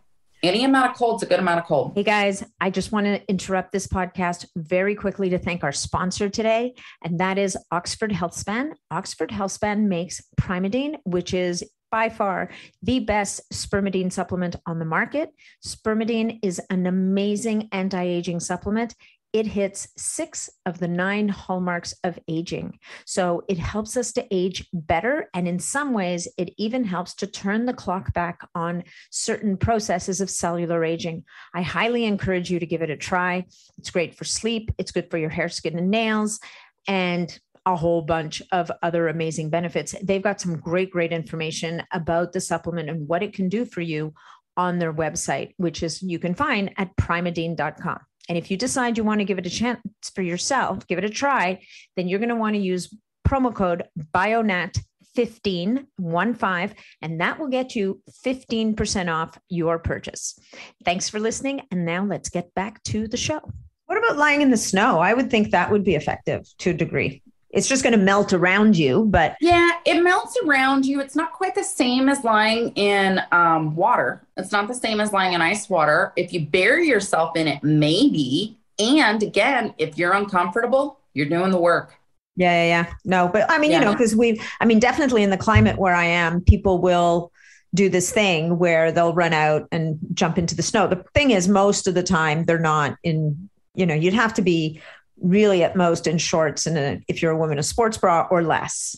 Any amount of cold is a good amount of cold. Hey guys, I just want to interrupt this podcast very quickly to thank our sponsor today, and that is Oxford Healthspan. Oxford Healthspan makes Primeadine, which is by far the best spermidine supplement on the market. Spermidine is an amazing anti aging supplement. It hits six of the nine hallmarks of aging. So it helps us to age better. And in some ways, it even helps to turn the clock back on certain processes of cellular aging. I highly encourage you to give it a try. It's great for sleep, it's good for your hair, skin, and nails. And a whole bunch of other amazing benefits. They've got some great, great information about the supplement and what it can do for you on their website, which is you can find at primeadine.com. And if you decide you want to give it a chance for yourself, give it a try, then you're going to want to use promo code BioNat 15 one five and that will get you 15% off your purchase. Thanks for listening and now let's get back to the show. What about lying in the snow? I would think that would be effective to a degree it's just going to melt around you but yeah it melts around you. It's not quite the same as lying in um, water. It's not the same as lying in ice water. If you bury yourself in it maybe. And again if you're uncomfortable you're doing the work. Yeah yeah, yeah. no but i mean yeah. you know because we i mean definitely in the climate where i am people will do this thing where they'll run out and jump into the snow. The thing is most of the time they're not in you know you'd have to be really at most in shorts and a, if you're a woman a sports bra or less.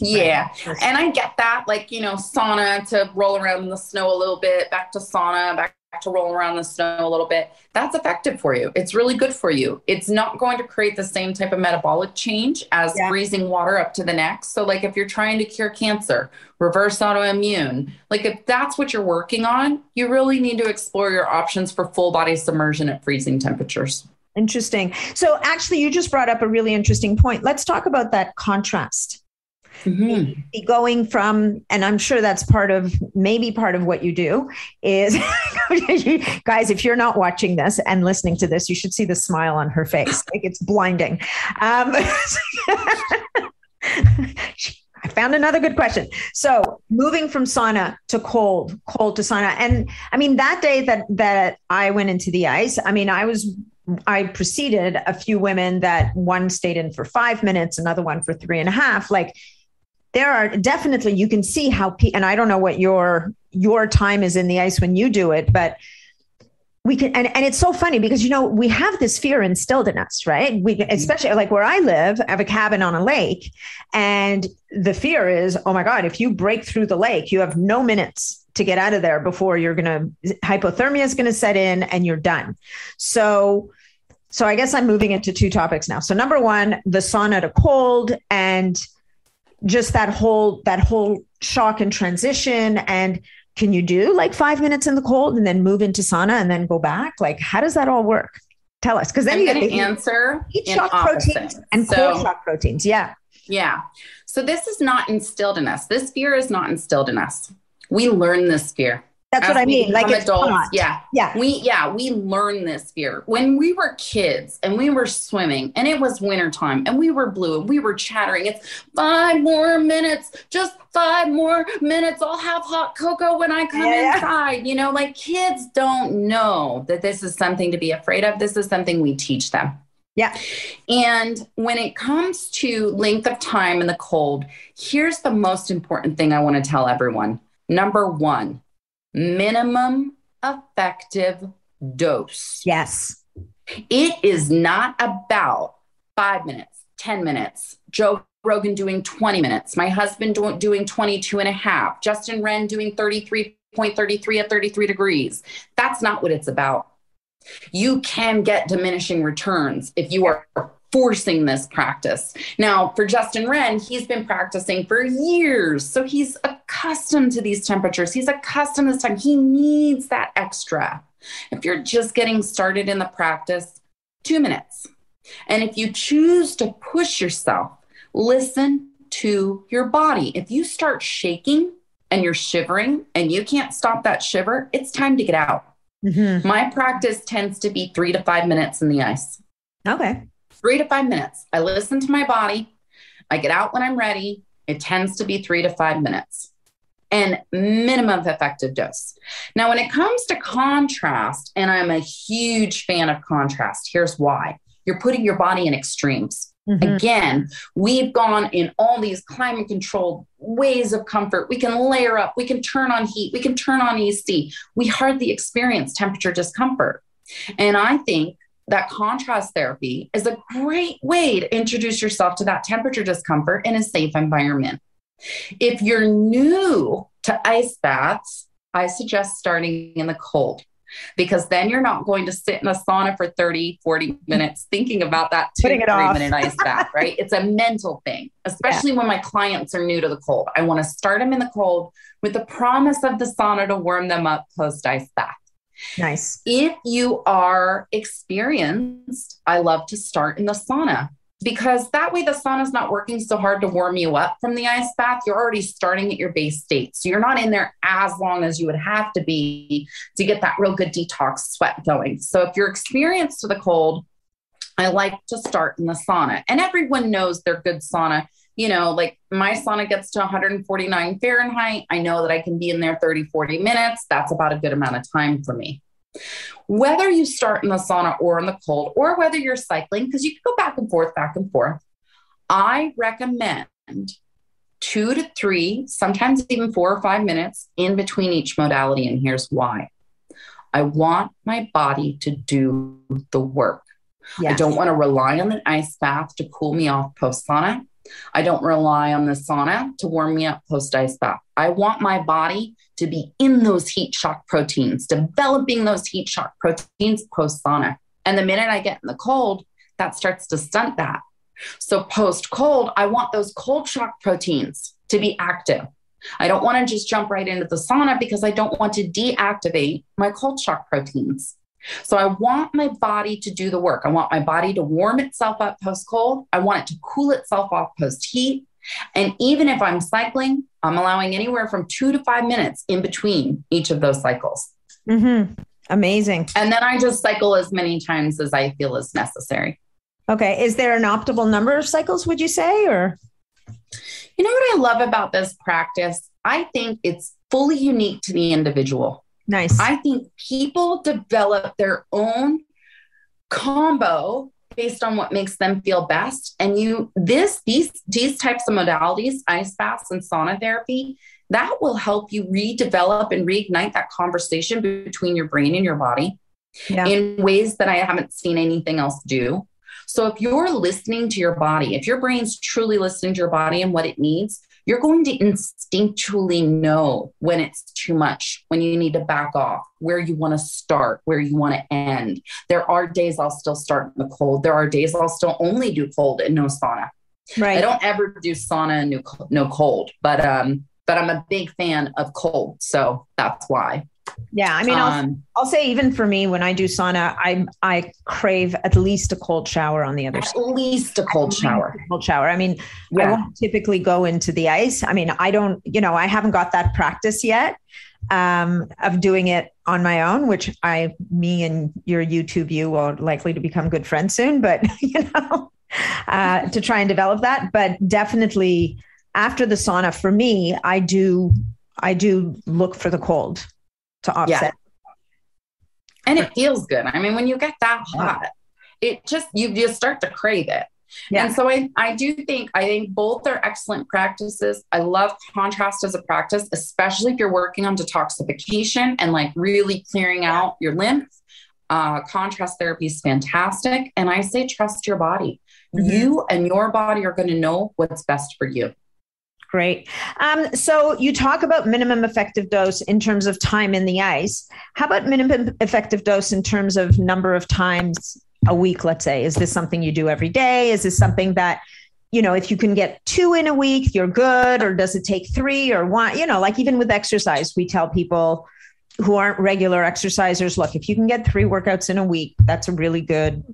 Yeah. Right? and i get that like you know sauna to roll around in the snow a little bit back to sauna back to roll around the snow a little bit. That's effective for you. It's really good for you. It's not going to create the same type of metabolic change as yeah. freezing water up to the neck. So like if you're trying to cure cancer reverse autoimmune like if that's what you're working on you really need to explore your options for full body submersion at freezing temperatures Interesting. So, actually, you just brought up a really interesting point. Let's talk about that contrast. Mm-hmm. Going from, and I'm sure that's part of maybe part of what you do is, guys, if you're not watching this and listening to this, you should see the smile on her face. Like it's blinding. Um, I found another good question. So moving from sauna to cold, cold to sauna. And I mean, that day that that I went into the ice, I mean, I was I preceded a few women that one stayed in for five minutes, another one for three and a half. Like there are definitely you can see how pe- and I don't know what your your time is in the ice when you do it, but we can and, and it's so funny because you know we have this fear instilled in us right we mm-hmm. especially like where i live i have a cabin on a lake and the fear is oh my god if you break through the lake you have no minutes to get out of there before you're going to hypothermia is going to set in and you're done. So so I guess I'm moving into two topics now. So number 1, the sauna to cold and just that whole that whole shock and transition and can you do like 5 minutes in the cold and then move into sauna and then go back? Like how does that all work? Tell us because then I'm you get the answer heat shock opposite. proteins and so, cold shock proteins. Yeah. Yeah. So this is not instilled in us. This fear is not instilled in us we learn this fear. That's what I mean. Like adults, yeah, yeah. We yeah we learn this fear when we were kids and we were swimming and it was wintertime and we were blue and we were chattering. It's five more minutes, just five more minutes. I'll have hot cocoa when I come yeah. inside. You know, like kids don't know that this is something to be afraid of. This is something we teach them. Yeah. And when it comes to length of time in the cold, here's the most important thing I want to tell everyone Number one, minimum effective dose. Yes. It is not about five minutes, 10 minutes, Joe Rogan doing 20 minutes, my husband do- doing 22 and a half, Justin Wren doing 33.33 at 33 degrees. That's not what it's about. You can get diminishing returns if you are forcing this practice. Now, for Justin Wren, he's been practicing for years. So he's accustomed to these temperatures. He's accustomed to this time. He needs that extra. If you're just getting started in the practice, two minutes. And if you choose to push yourself, listen to your body. If you start shaking and you're shivering and you can't stop that shiver, it's time to get out. Mm-hmm. My practice tends to be three to five minutes in the ice. Okay three to five minutes. I listen to my body. I get out when I'm ready. It tends to be three to five minutes and minimum effective dose. Now, when it comes to contrast, and I'm a huge fan of contrast, here's why you're putting your body in extremes. Mm-hmm. Again, we've gone in all these climate controlled ways of comfort. We can layer up, we can turn on heat, we can turn on AC. We hardly experience temperature discomfort. And I think that contrast therapy is a great way to introduce yourself to that temperature discomfort in a safe environment. If you're new to ice baths, I suggest starting in the cold because then you're not going to sit in a sauna for 30, 40 minutes thinking about that two, three off. minute ice bath, right? It's a mental thing, especially yeah. when my clients are new to the cold. I want to start them in the cold with the promise of the sauna to warm them up post ice bath. Nice. If you are experienced, I love to start in the sauna because that way the sauna is not working so hard to warm you up from the ice bath. You're already starting at your base state. So you're not in there as long as you would have to be to get that real good detox sweat going. So if you're experienced to the cold, I like to start in the sauna. And everyone knows their good sauna you know, like my sauna gets to 149 Fahrenheit. I know that I can be in there 30, 40 minutes. That's about a good amount of time for me. Whether you start in the sauna or in the cold, or whether you're cycling, because you can go back and forth, back and forth, I recommend two to three, sometimes even four or five minutes in between each modality. And here's why I want my body to do the work. Yes. I don't want to rely on the ice bath to cool me off post sauna. I don't rely on the sauna to warm me up post ice bath. I want my body to be in those heat shock proteins, developing those heat shock proteins post sauna. And the minute I get in the cold, that starts to stunt that. So post cold, I want those cold shock proteins to be active. I don't want to just jump right into the sauna because I don't want to deactivate my cold shock proteins. So I want my body to do the work. I want my body to warm itself up post cold. I want it to cool itself off post heat. And even if I'm cycling, I'm allowing anywhere from two to five minutes in between each of those cycles. Mm-hmm. Amazing. And then I just cycle as many times as I feel is necessary. Okay. Is there an optimal number of cycles, would you say? Or? You know what I love about this practice? I think it's fully unique to the individual. Nice. I think people develop their own combo based on what makes them feel best. And you, this, these, these types of modalities, ice baths and sauna therapy, that will help you redevelop and reignite that conversation between your brain and your body yeah. in ways that I haven't seen anything else do. So if you're listening to your body, if your brain's truly listening to your body and what it needs, you're going to instinctually know when it's too much, when you need to back off, where you want to start, where you want to end. There are days I'll still start in the cold. There are days I'll still only do cold and no sauna. Right. I don't ever do sauna and no, no cold, but um, but I'm a big fan of cold, so that's why. Yeah, I mean, um, I'll, I'll, say even for me, when I do sauna, I I crave at least a cold shower on the other at side. At least a cold shower. A cold shower. I mean, yeah. I won't typically go into the ice. I mean, I don't. You know, I haven't got that practice yet um, of doing it on my own, which I, me, and your YouTube you are likely to become good friends soon. But you know, uh, to try and develop that, but definitely after the sauna, for me, I do I do look for the cold to offset. Yeah. And it feels good. I mean, when you get that hot, it just you just start to crave it. Yeah. And so I, I do think I think both are excellent practices. I love contrast as a practice, especially if you're working on detoxification and like really clearing out your lymph. Uh, contrast therapy is fantastic. And I say trust your body. Mm-hmm. You and your body are going to know what's best for you. Great. Um, so you talk about minimum effective dose in terms of time in the ice. How about minimum effective dose in terms of number of times a week, let's say? Is this something you do every day? Is this something that, you know, if you can get two in a week, you're good? Or does it take three or one? You know, like even with exercise, we tell people who aren't regular exercisers look, if you can get three workouts in a week, that's a really good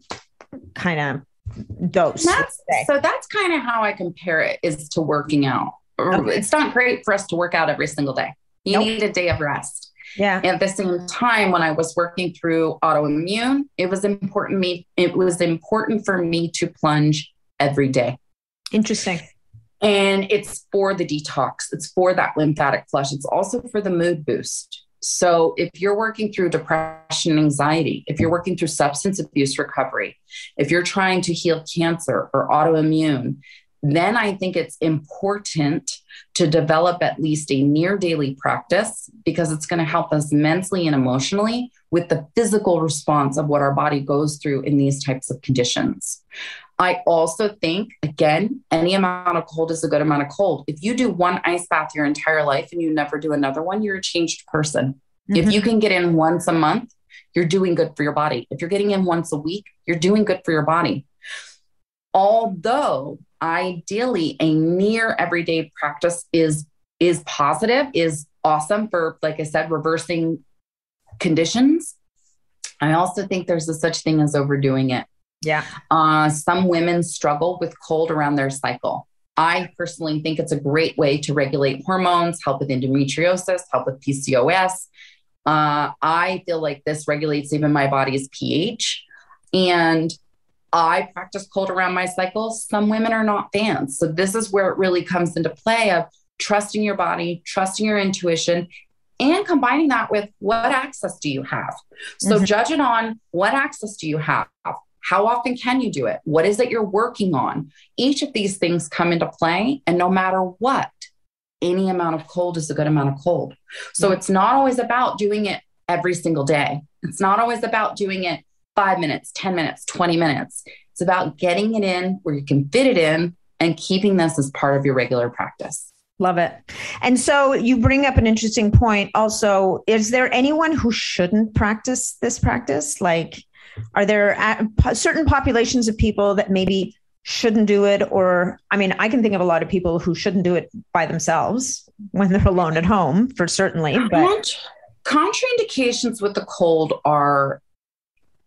kind of dose. That's, so that's kind of how I compare it is to working out. Okay. It's not great for us to work out every single day. You nope. need a day of rest. Yeah. At the same time, when I was working through autoimmune, it was important me. It was important for me to plunge every day. Interesting. And it's for the detox. It's for that lymphatic flush. It's also for the mood boost. So if you're working through depression, anxiety, if you're working through substance abuse recovery, if you're trying to heal cancer or autoimmune, then I think it's important to develop at least a near daily practice because it's going to help us mentally and emotionally with the physical response of what our body goes through in these types of conditions. I also think, again, any amount of cold is a good amount of cold. If you do one ice bath your entire life and you never do another one, you're a changed person. Mm-hmm. If you can get in once a month, you're doing good for your body. If you're getting in once a week, you're doing good for your body. Although ideally a near everyday practice is is positive is awesome for like i said reversing conditions. I also think there's a such thing as overdoing it. Yeah. Uh, some women struggle with cold around their cycle. I personally think it's a great way to regulate hormones help with endometriosis help with pcos uh, i feel like this regulates even my body's ph and I practice cold around my cycles. Some women are not fans. So this is where it really comes into play of trusting your body, trusting your intuition, and combining that with what access do you have? So mm-hmm. judge it on what access do you have? How often can you do it? What is it you're working on? Each of these things come into play. And no matter what, any amount of cold is a good amount of cold. So mm-hmm. it's not always about doing it every single day. It's not always about doing it five minutes, 10 minutes, 20 minutes. It's about getting it in where you can fit it in and keeping this as part of your regular practice. Love it. And so you bring up an interesting point also. Is there anyone who shouldn't practice this practice? Like, are there uh, certain populations of people that maybe shouldn't do it? Or, I mean, I can think of a lot of people who shouldn't do it by themselves when they're alone at home, for certainly. But contraindications with the cold are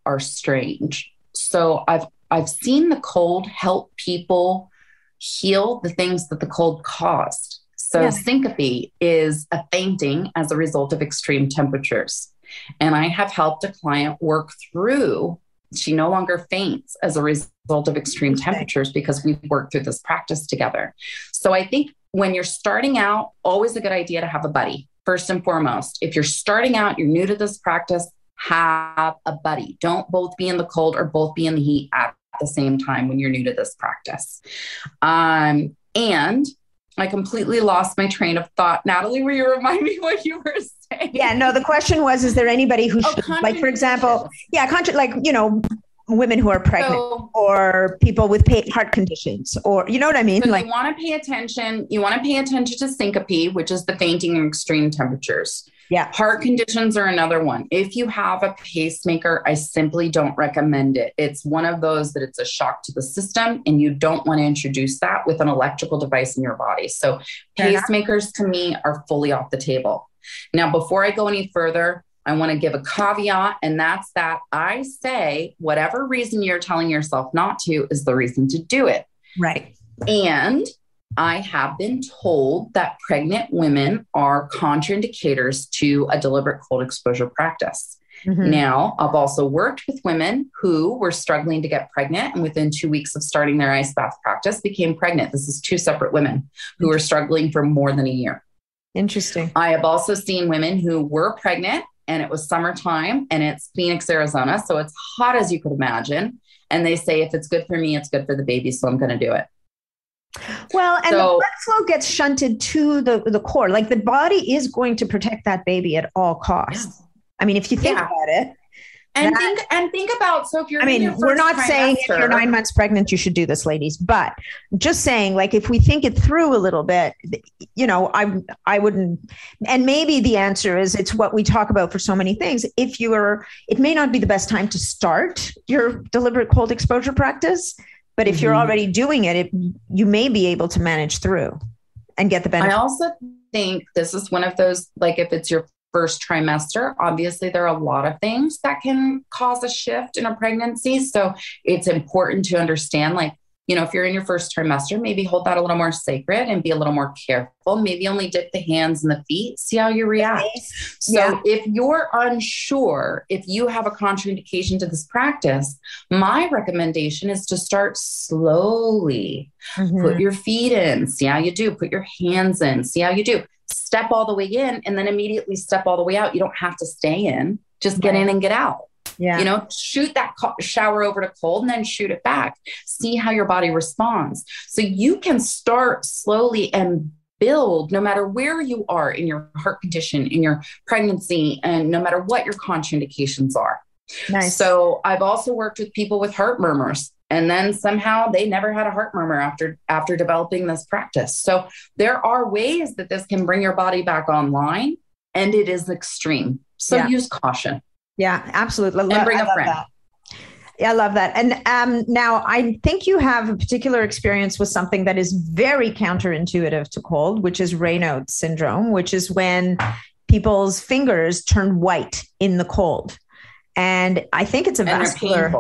are strange. So I've I've seen the cold help people heal the things that the cold caused. So syncope is a fainting as a result of extreme temperatures. And I have helped a client work through she no longer faints as a result of extreme temperatures because we've worked through this practice together. So I think when you're starting out, always a good idea to have a buddy, first and foremost. If you're starting out, you're new to this practice, have a buddy. Don't both be in the cold or both be in the heat at the same time when you're new to this practice. Um, and I completely lost my train of thought. Natalie, will you remind me what you were saying? Yeah, no, the question was Is there anybody who, oh, should, like, for example, yeah, contra- like, you know, women who are pregnant so, or people with heart conditions or you know what i mean so like you want to pay attention you want to pay attention to syncope which is the fainting in extreme temperatures yeah. Heart conditions are another one. If you have a pacemaker, I simply don't recommend it. It's one of those that it's a shock to the system, and you don't want to introduce that with an electrical device in your body. So, pacemakers to me are fully off the table. Now, before I go any further, I want to give a caveat, and that's that I say whatever reason you're telling yourself not to is the reason to do it. Right. And I have been told that pregnant women are contraindicators to a deliberate cold exposure practice. Mm-hmm. Now, I've also worked with women who were struggling to get pregnant and within two weeks of starting their ice bath practice became pregnant. This is two separate women who were struggling for more than a year. Interesting. I have also seen women who were pregnant and it was summertime and it's Phoenix, Arizona. So it's hot as you could imagine. And they say, if it's good for me, it's good for the baby. So I'm going to do it. Well, and so, the blood flow gets shunted to the, the core. Like the body is going to protect that baby at all costs. Yeah. I mean, if you think yeah. about it, and that, think and think about so if you're i mean we're not saying if you're nine months pregnant you should do this ladies but just saying like if we think it through a little bit you know i i wouldn't and maybe the answer is it's what we talk about for so many things if you're it may not be the best time to start your deliberate cold exposure practice but if mm-hmm. you're already doing it, it you may be able to manage through and get the benefit i also think this is one of those like if it's your first trimester. Obviously, there are a lot of things that can cause a shift in a pregnancy. So it's important to understand, like, you know, if you're in your first trimester, maybe hold that a little more sacred and be a little more careful. Maybe only dip the hands and the feet, see how you react. So yeah. if you're unsure if you have a contraindication to this practice, my recommendation is to start slowly. Mm-hmm. Put your feet in, see how you do. Put your hands in, see how you do step all the way in and then immediately step all the way out. You don't have to stay in, just get right. in and get out. Yeah. You know, shoot that co- shower over to cold and then shoot it back. See how your body responds. So you can start slowly and build no matter where you are in your heart condition, in your pregnancy, and no matter what your contraindications are. Nice. So I've also worked with people with heart murmurs and then somehow they never had a heart murmur after after developing this practice so there are ways that this can bring your body back online and it is extreme so yeah. use caution yeah absolutely and bring I a friend that. Yeah, I love that. And um, now I think you have a particular experience with something that is very counterintuitive to cold, which is Raynaud's syndrome, which is when people's fingers turn white in the cold. And I think it's a and vascular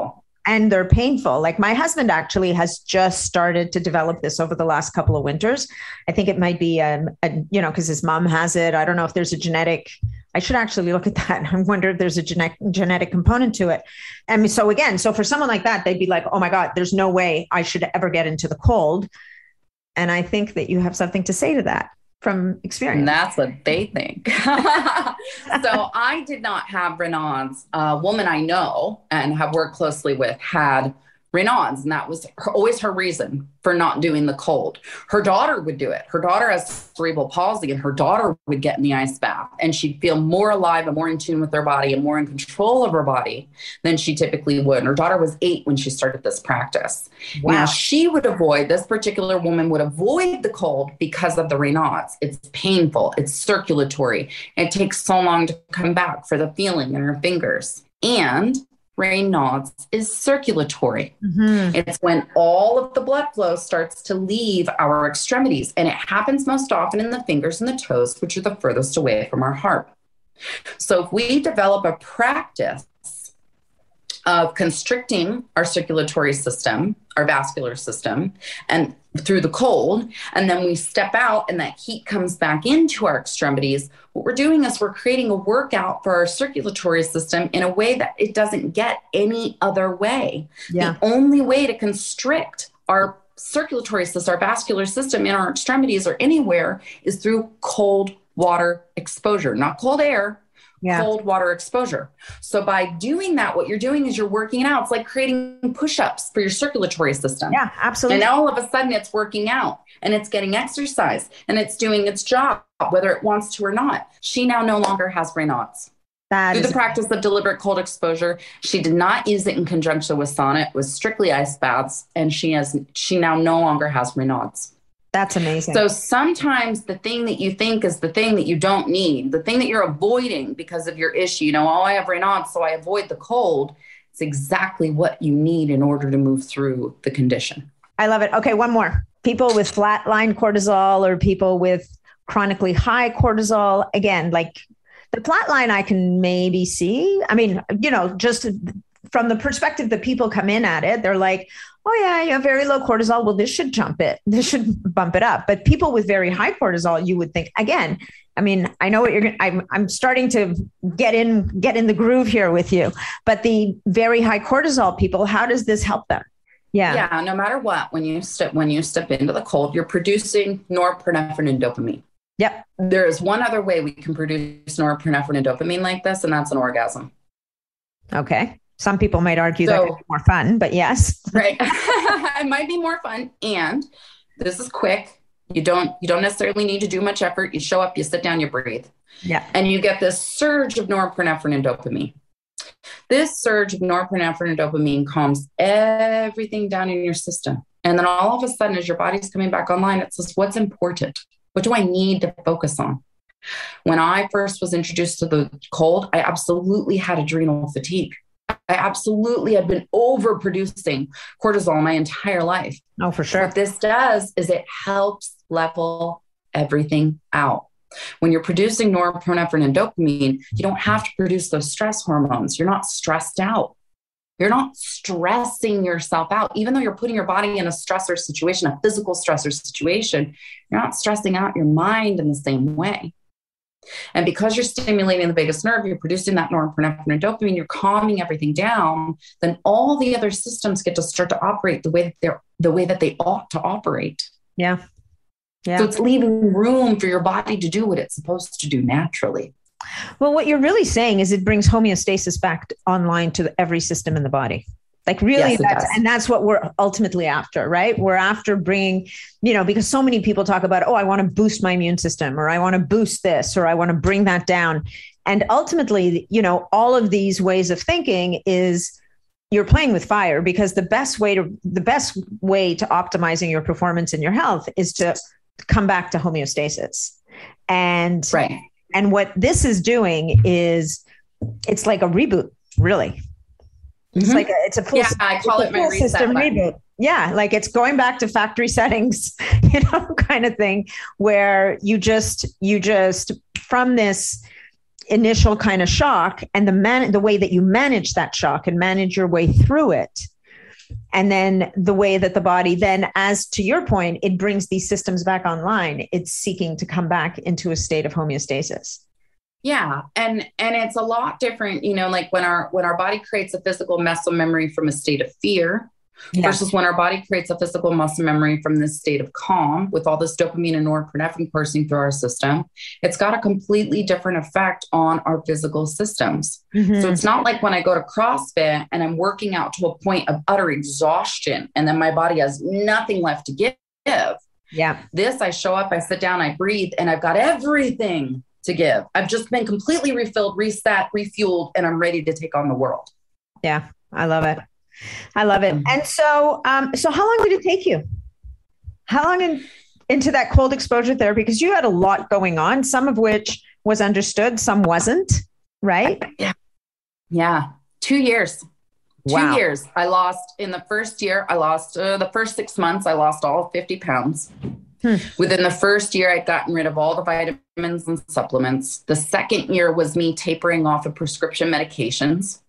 and they're painful. Like my husband actually has just started to develop this over the last couple of winters. I think it might be, um, a, you know, because his mom has it. I don't know if there's a genetic. I should actually look at that. I wonder if there's a genetic genetic component to it. And so again, so for someone like that, they'd be like, "Oh my God, there's no way I should ever get into the cold." And I think that you have something to say to that from experience. And that's what they think. so I did not have Raynaud's. A uh, woman I know and have worked closely with had Raynaud's, and that was her, always her reason for not doing the cold. Her daughter would do it. Her daughter has cerebral palsy, and her daughter would get in the ice bath, and she'd feel more alive and more in tune with her body and more in control of her body than she typically would. And her daughter was eight when she started this practice. Wow. Now, she would avoid, this particular woman would avoid the cold because of the Raynaud's. It's painful, it's circulatory, it takes so long to come back for the feeling in her fingers. And Raynaud's is circulatory. Mm-hmm. It's when all of the blood flow starts to leave our extremities, and it happens most often in the fingers and the toes, which are the furthest away from our heart. So, if we develop a practice of constricting our circulatory system, our vascular system, and through the cold, and then we step out and that heat comes back into our extremities, what we're doing is we're creating a workout for our circulatory system in a way that it doesn't get any other way. Yeah. The only way to constrict our circulatory system, our vascular system in our extremities or anywhere is through cold water exposure, not cold air, yeah. cold water exposure. So by doing that, what you're doing is you're working out. It's like creating push-ups for your circulatory system. Yeah, absolutely. And all of a sudden it's working out and it's getting exercise and it's doing its job, whether it wants to or not. She now no longer has Raynaud's. That Through the practice of deliberate cold exposure, she did not use it in conjunction with sauna. It was strictly ice baths, and she has she now no longer has Raynaud's. That's amazing. So sometimes the thing that you think is the thing that you don't need, the thing that you're avoiding because of your issue, you know, oh, I have Raynaud's, so I avoid the cold. It's exactly what you need in order to move through the condition. I love it. Okay, one more. People with flatline cortisol or people with chronically high cortisol. Again, like the flatline, I can maybe see. I mean, you know, just from the perspective that people come in at it, they're like, oh yeah, you have very low cortisol. Well, this should jump it. This should bump it up. But people with very high cortisol, you would think again. I mean, I know what you're. going. I'm I'm starting to get in get in the groove here with you. But the very high cortisol people, how does this help them? Yeah. Yeah. No matter what, when you step when you step into the cold, you're producing norepinephrine and dopamine. Yep. There is one other way we can produce norepinephrine and dopamine like this, and that's an orgasm. Okay. Some people might argue so, that it's more fun, but yes. right. it might be more fun. And this is quick. You don't you don't necessarily need to do much effort. You show up, you sit down, you breathe. Yeah. And you get this surge of norepinephrine and dopamine. This surge of norepinephrine and dopamine calms everything down in your system. And then all of a sudden, as your body's coming back online, it says, What's important? What do I need to focus on? When I first was introduced to the cold, I absolutely had adrenal fatigue. I absolutely had been overproducing cortisol my entire life. Oh, for sure. What this does is it helps level everything out. When you're producing norepinephrine and dopamine, you don't have to produce those stress hormones. You're not stressed out. You're not stressing yourself out, even though you're putting your body in a stressor situation, a physical stressor situation. You're not stressing out your mind in the same way. And because you're stimulating the vagus nerve, you're producing that norepinephrine and dopamine, you're calming everything down, then all the other systems get to start to operate the way that they're the way that they ought to operate. Yeah. Yeah. So it's leaving room for your body to do what it's supposed to do naturally. Well, what you're really saying is it brings homeostasis back online to every system in the body. Like really, yes, that's, and that's what we're ultimately after, right? We're after bringing, you know, because so many people talk about, oh, I want to boost my immune system, or I want to boost this, or I want to bring that down. And ultimately, you know, all of these ways of thinking is you're playing with fire because the best way to the best way to optimizing your performance and your health is to come back to homeostasis. And right. And what this is doing is it's like a reboot, really. It's mm-hmm. like a, it's a full, yeah, I call it my system button. reboot. Yeah, like it's going back to factory settings, you know, kind of thing where you just you just from this initial kind of shock and the man the way that you manage that shock and manage your way through it and then the way that the body then as to your point it brings these systems back online it's seeking to come back into a state of homeostasis yeah and and it's a lot different you know like when our when our body creates a physical muscle memory from a state of fear yeah. versus when our body creates a physical muscle memory from this state of calm with all this dopamine and norepinephrine coursing through our system it's got a completely different effect on our physical systems mm-hmm. so it's not like when i go to crossfit and i'm working out to a point of utter exhaustion and then my body has nothing left to give yeah this i show up i sit down i breathe and i've got everything to give. I've just been completely refilled, reset, refueled, and I'm ready to take on the world. Yeah, I love it. I love it. And so, um, so how long did it take you? How long in, into that cold exposure therapy? Because you had a lot going on, some of which was understood, some wasn't, right? Yeah. Yeah. Two years. Wow. Two years. I lost in the first year, I lost uh, the first six months, I lost all 50 pounds. Hmm. Within the first year, I'd gotten rid of all the vitamins and supplements. The second year was me tapering off of prescription medications.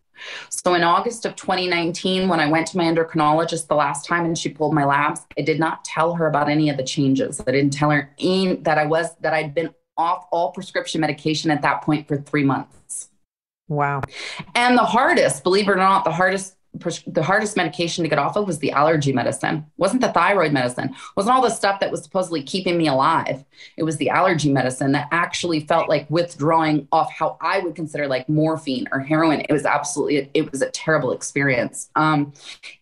So in August of 2019, when I went to my endocrinologist the last time and she pulled my labs, I did not tell her about any of the changes. I didn't tell her in, that I was that I'd been off all prescription medication at that point for three months. Wow. And the hardest, believe it or not, the hardest the hardest medication to get off of was the allergy medicine. wasn't the thyroid medicine. wasn't all the stuff that was supposedly keeping me alive. It was the allergy medicine that actually felt like withdrawing off how I would consider like morphine or heroin. It was absolutely it, was a terrible experience. Um,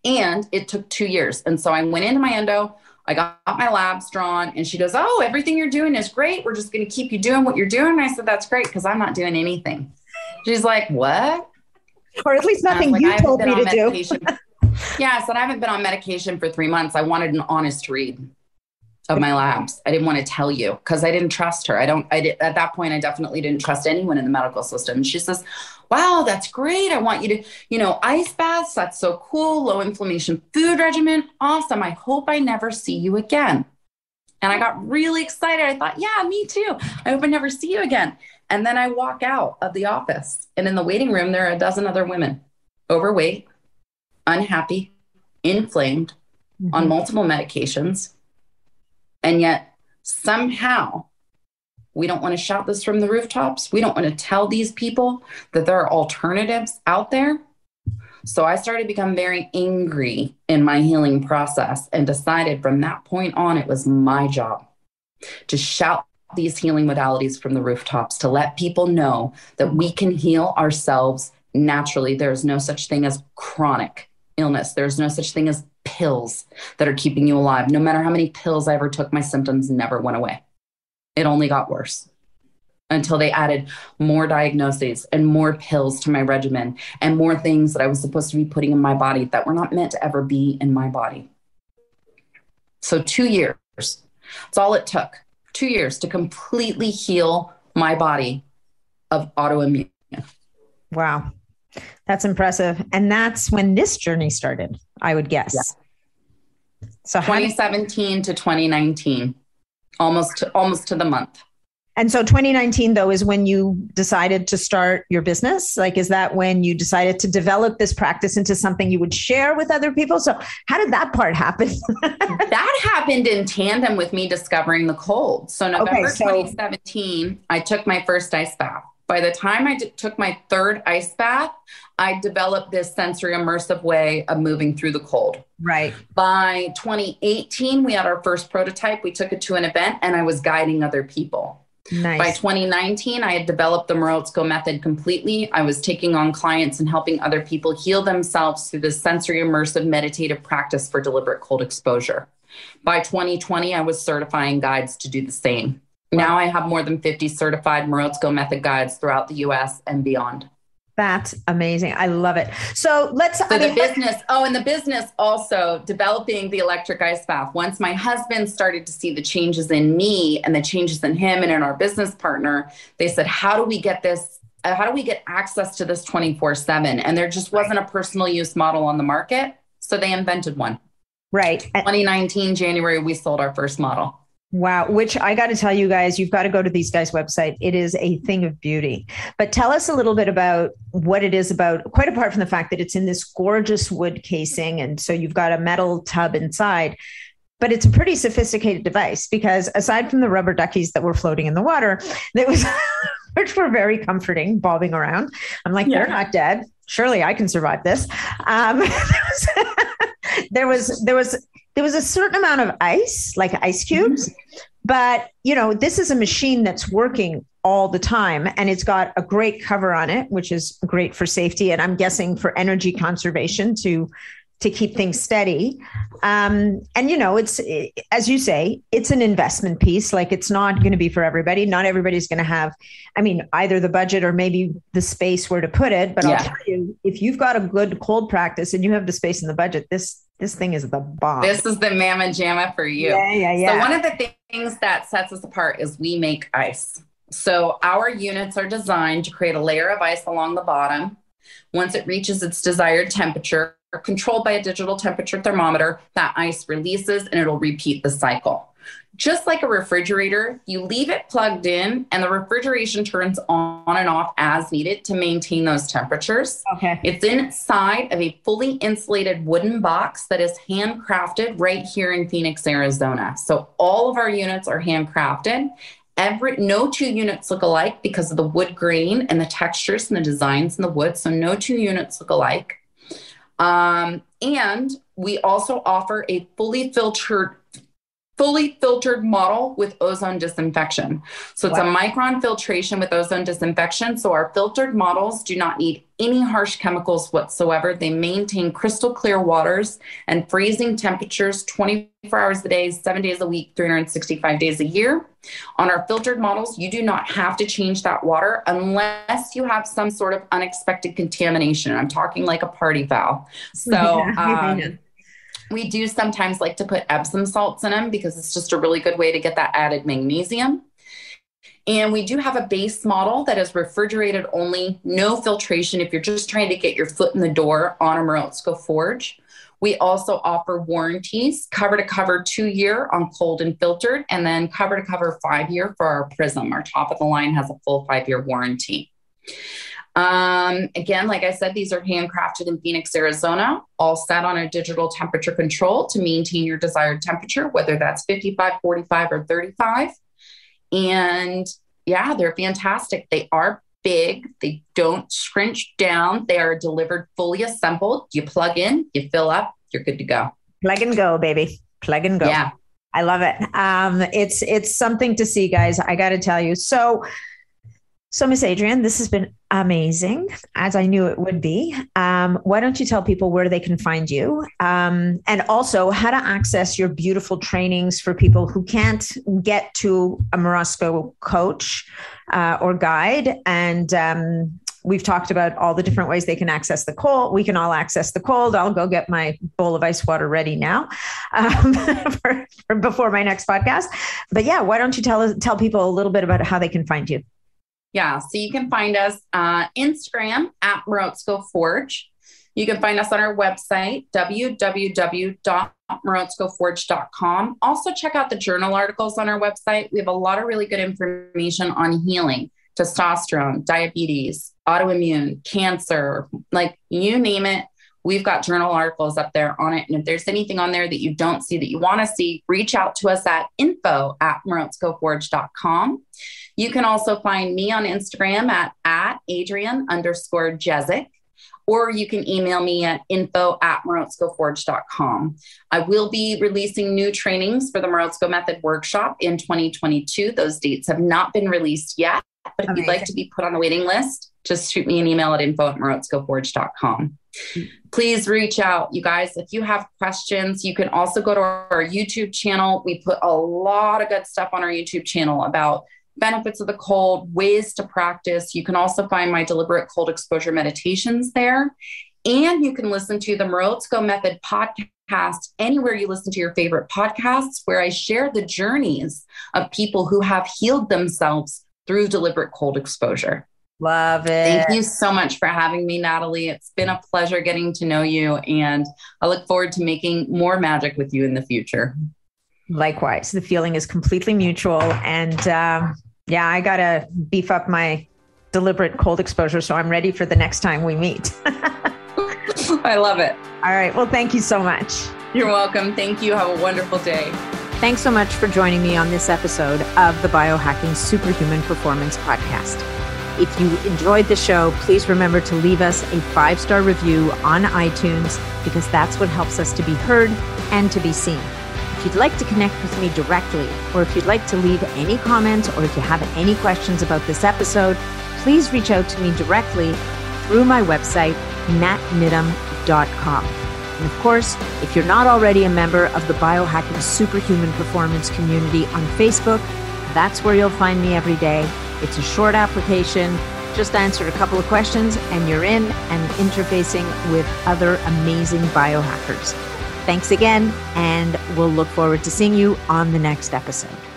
and it took two years. And so I went into my endo. I got my labs drawn, and she goes, "Oh, everything you're doing is great. We're just going to keep you doing what you're doing." And I said, "That's great because I'm not doing anything." She's like, "What?" or at least nothing like, you told me to do. yeah, I said I haven't been on medication for three months. I wanted an honest read of my labs. I didn't want to tell you because I didn't trust her. I don't. I did, at that point I definitely didn't trust anyone in the medical system. And she says, "Wow, that's great. I want you to, you know, ice baths. That's so cool. Low inflammation food regimen. Awesome. I hope I never see you again." And I got really excited. I thought, "Yeah, me too. I hope I never see you again." And then I walk out of the office, and in the waiting room, there are a dozen other women, overweight, unhappy, inflamed, mm-hmm. on multiple medications. And yet, somehow, we don't want to shout this from the rooftops. We don't want to tell these people that there are alternatives out there. So I started to become very angry in my healing process and decided from that point on, it was my job to shout these healing modalities from the rooftops to let people know that we can heal ourselves naturally. There's no such thing as chronic illness, there's no such thing as pills that are keeping you alive. No matter how many pills I ever took, my symptoms never went away. It only got worse. until they added more diagnoses and more pills to my regimen and more things that I was supposed to be putting in my body that were not meant to ever be in my body. So, two years. That's all it took. Two years to completely heal my body of autoimmune. Wow. That's impressive. And that's when this journey started, I would guess. Yeah. So 2017 did- to 2019, almost to, almost to the month. And so 2019 though is when you decided to start your business. Like is that when you decided to develop this practice into something you would share with other people? So how did that part happen? that happened in tandem with me discovering the cold. So November okay, so- 2017, I took my first ice bath. By the time I d- took my third ice bath, I developed this sensory immersive way of moving through the cold. Right. By 2018, we had our first prototype. We took it to an event and I was guiding other people. Nice. By 2019, I had developed the Morozko method completely. I was taking on clients and helping other people heal themselves through this sensory immersive meditative practice for deliberate cold exposure. By 2020, I was certifying guides to do the same. Now I have more than 50 certified Morozko method guides throughout the US and beyond. That's amazing. I love it. So let's. So I mean, the business. Oh, and the business also developing the electric ice bath. Once my husband started to see the changes in me and the changes in him and in our business partner, they said, "How do we get this? Uh, how do we get access to this twenty four 7 And there just wasn't a personal use model on the market, so they invented one. Right. 2019 January, we sold our first model. Wow, which I got to tell you guys, you've got to go to these guys' website. It is a thing of beauty. But tell us a little bit about what it is about, quite apart from the fact that it's in this gorgeous wood casing. And so you've got a metal tub inside, but it's a pretty sophisticated device because aside from the rubber duckies that were floating in the water, that was. which were very comforting, bobbing around. I'm like, yeah. they're not dead. Surely I can survive this. Um, there was there was there was a certain amount of ice, like ice cubes, mm-hmm. but you know, this is a machine that's working all the time and it's got a great cover on it, which is great for safety and I'm guessing for energy conservation to to keep things steady. Um, and you know, it's as you say, it's an investment piece. Like it's not going to be for everybody. Not everybody's going to have, I mean, either the budget or maybe the space where to put it. But yeah. I'll tell you, if you've got a good cold practice and you have the space in the budget, this this thing is the bomb. This is the mamma jamma for you. Yeah, yeah, yeah. So one of the things that sets us apart is we make ice. So our units are designed to create a layer of ice along the bottom. Once it reaches its desired temperature, controlled by a digital temperature thermometer, that ice releases and it'll repeat the cycle just like a refrigerator, you leave it plugged in and the refrigeration turns on and off as needed to maintain those temperatures. Okay. It's inside of a fully insulated wooden box that is handcrafted right here in Phoenix, Arizona. So all of our units are handcrafted. Every no two units look alike because of the wood grain and the textures and the designs in the wood. So no two units look alike. Um, and we also offer a fully filtered fully filtered model with ozone disinfection. So it's wow. a micron filtration with ozone disinfection. So our filtered models do not need any harsh chemicals whatsoever. They maintain crystal clear waters and freezing temperatures 24 hours a day, seven days a week, 365 days a year. On our filtered models, you do not have to change that water unless you have some sort of unexpected contamination. I'm talking like a party foul. So, um, we do sometimes like to put Epsom salts in them because it's just a really good way to get that added magnesium. And we do have a base model that is refrigerated only, no filtration if you're just trying to get your foot in the door on a Morozko Forge. We also offer warranties, cover to cover two year on cold and filtered, and then cover to cover five year for our Prism. Our top of the line has a full five year warranty. Um, again, like I said, these are handcrafted in Phoenix, Arizona, all set on a digital temperature control to maintain your desired temperature, whether that's 55, 45, or 35. And yeah, they're fantastic. They are big, they don't scrunch down, they are delivered fully assembled. You plug in, you fill up, you're good to go. Plug and go, baby. Plug and go. Yeah. I love it. Um, it's it's something to see, guys. I got to tell you. So, So, Miss Adrienne, this has been amazing, as I knew it would be. Um, why don't you tell people where they can find you um, and also how to access your beautiful trainings for people who can't get to a Morozko coach uh, or guide? And um, we've talked about all the different ways they can access the cold. We can all access the cold. I'll go get my bowl of ice water ready now um, for, for before my next podcast. But yeah, why don't you tell tell people a little bit about how they can find you? Yeah, so you can find us uh, Instagram at Morozko Forge. You can find us on our website, www.morozkoforge.com. Also, check out the journal articles on our website. We have a lot of really good information on healing, testosterone, diabetes, autoimmune, cancer, like you name it. We've got journal articles up there on it. And if there's anything on there that you don't see that you want to see, reach out to us at info at morozkoforge.com. You can also find me on Instagram at, at Adrienne underscore Jezik, or you can email me at info at morozkoforge.com. I will be releasing new trainings for the Morozko Method Workshop in 2022. Those dates have not been released yet, but if Amazing. you'd like to be put on the waiting list, just shoot me an email at info at morozkoforge.com. Please reach out, you guys. If you have questions, you can also go to our YouTube channel. We put a lot of good stuff on our YouTube channel about benefits of the cold, ways to practice. You can also find my deliberate cold exposure meditations there. And you can listen to the Morozko Method podcast anywhere you listen to your favorite podcasts, where I share the journeys of people who have healed themselves through deliberate cold exposure. Love it. Thank you so much for having me, Natalie. It's been a pleasure getting to know you, and I look forward to making more magic with you in the future. Likewise, the feeling is completely mutual. And um, yeah, I got to beef up my deliberate cold exposure. So I'm ready for the next time we meet. I love it. All right. Well, thank you so much. You're welcome. Thank you. Have a wonderful day. Thanks so much for joining me on this episode of the Biohacking Superhuman Performance Podcast. If you enjoyed the show, please remember to leave us a five star review on iTunes because that's what helps us to be heard and to be seen. If you'd like to connect with me directly, or if you'd like to leave any comments, or if you have any questions about this episode, please reach out to me directly through my website, natniddam.com. And of course, if you're not already a member of the Biohacking Superhuman Performance community on Facebook, that's where you'll find me every day. It's a short application. Just answer a couple of questions and you're in and interfacing with other amazing biohackers. Thanks again, and we'll look forward to seeing you on the next episode.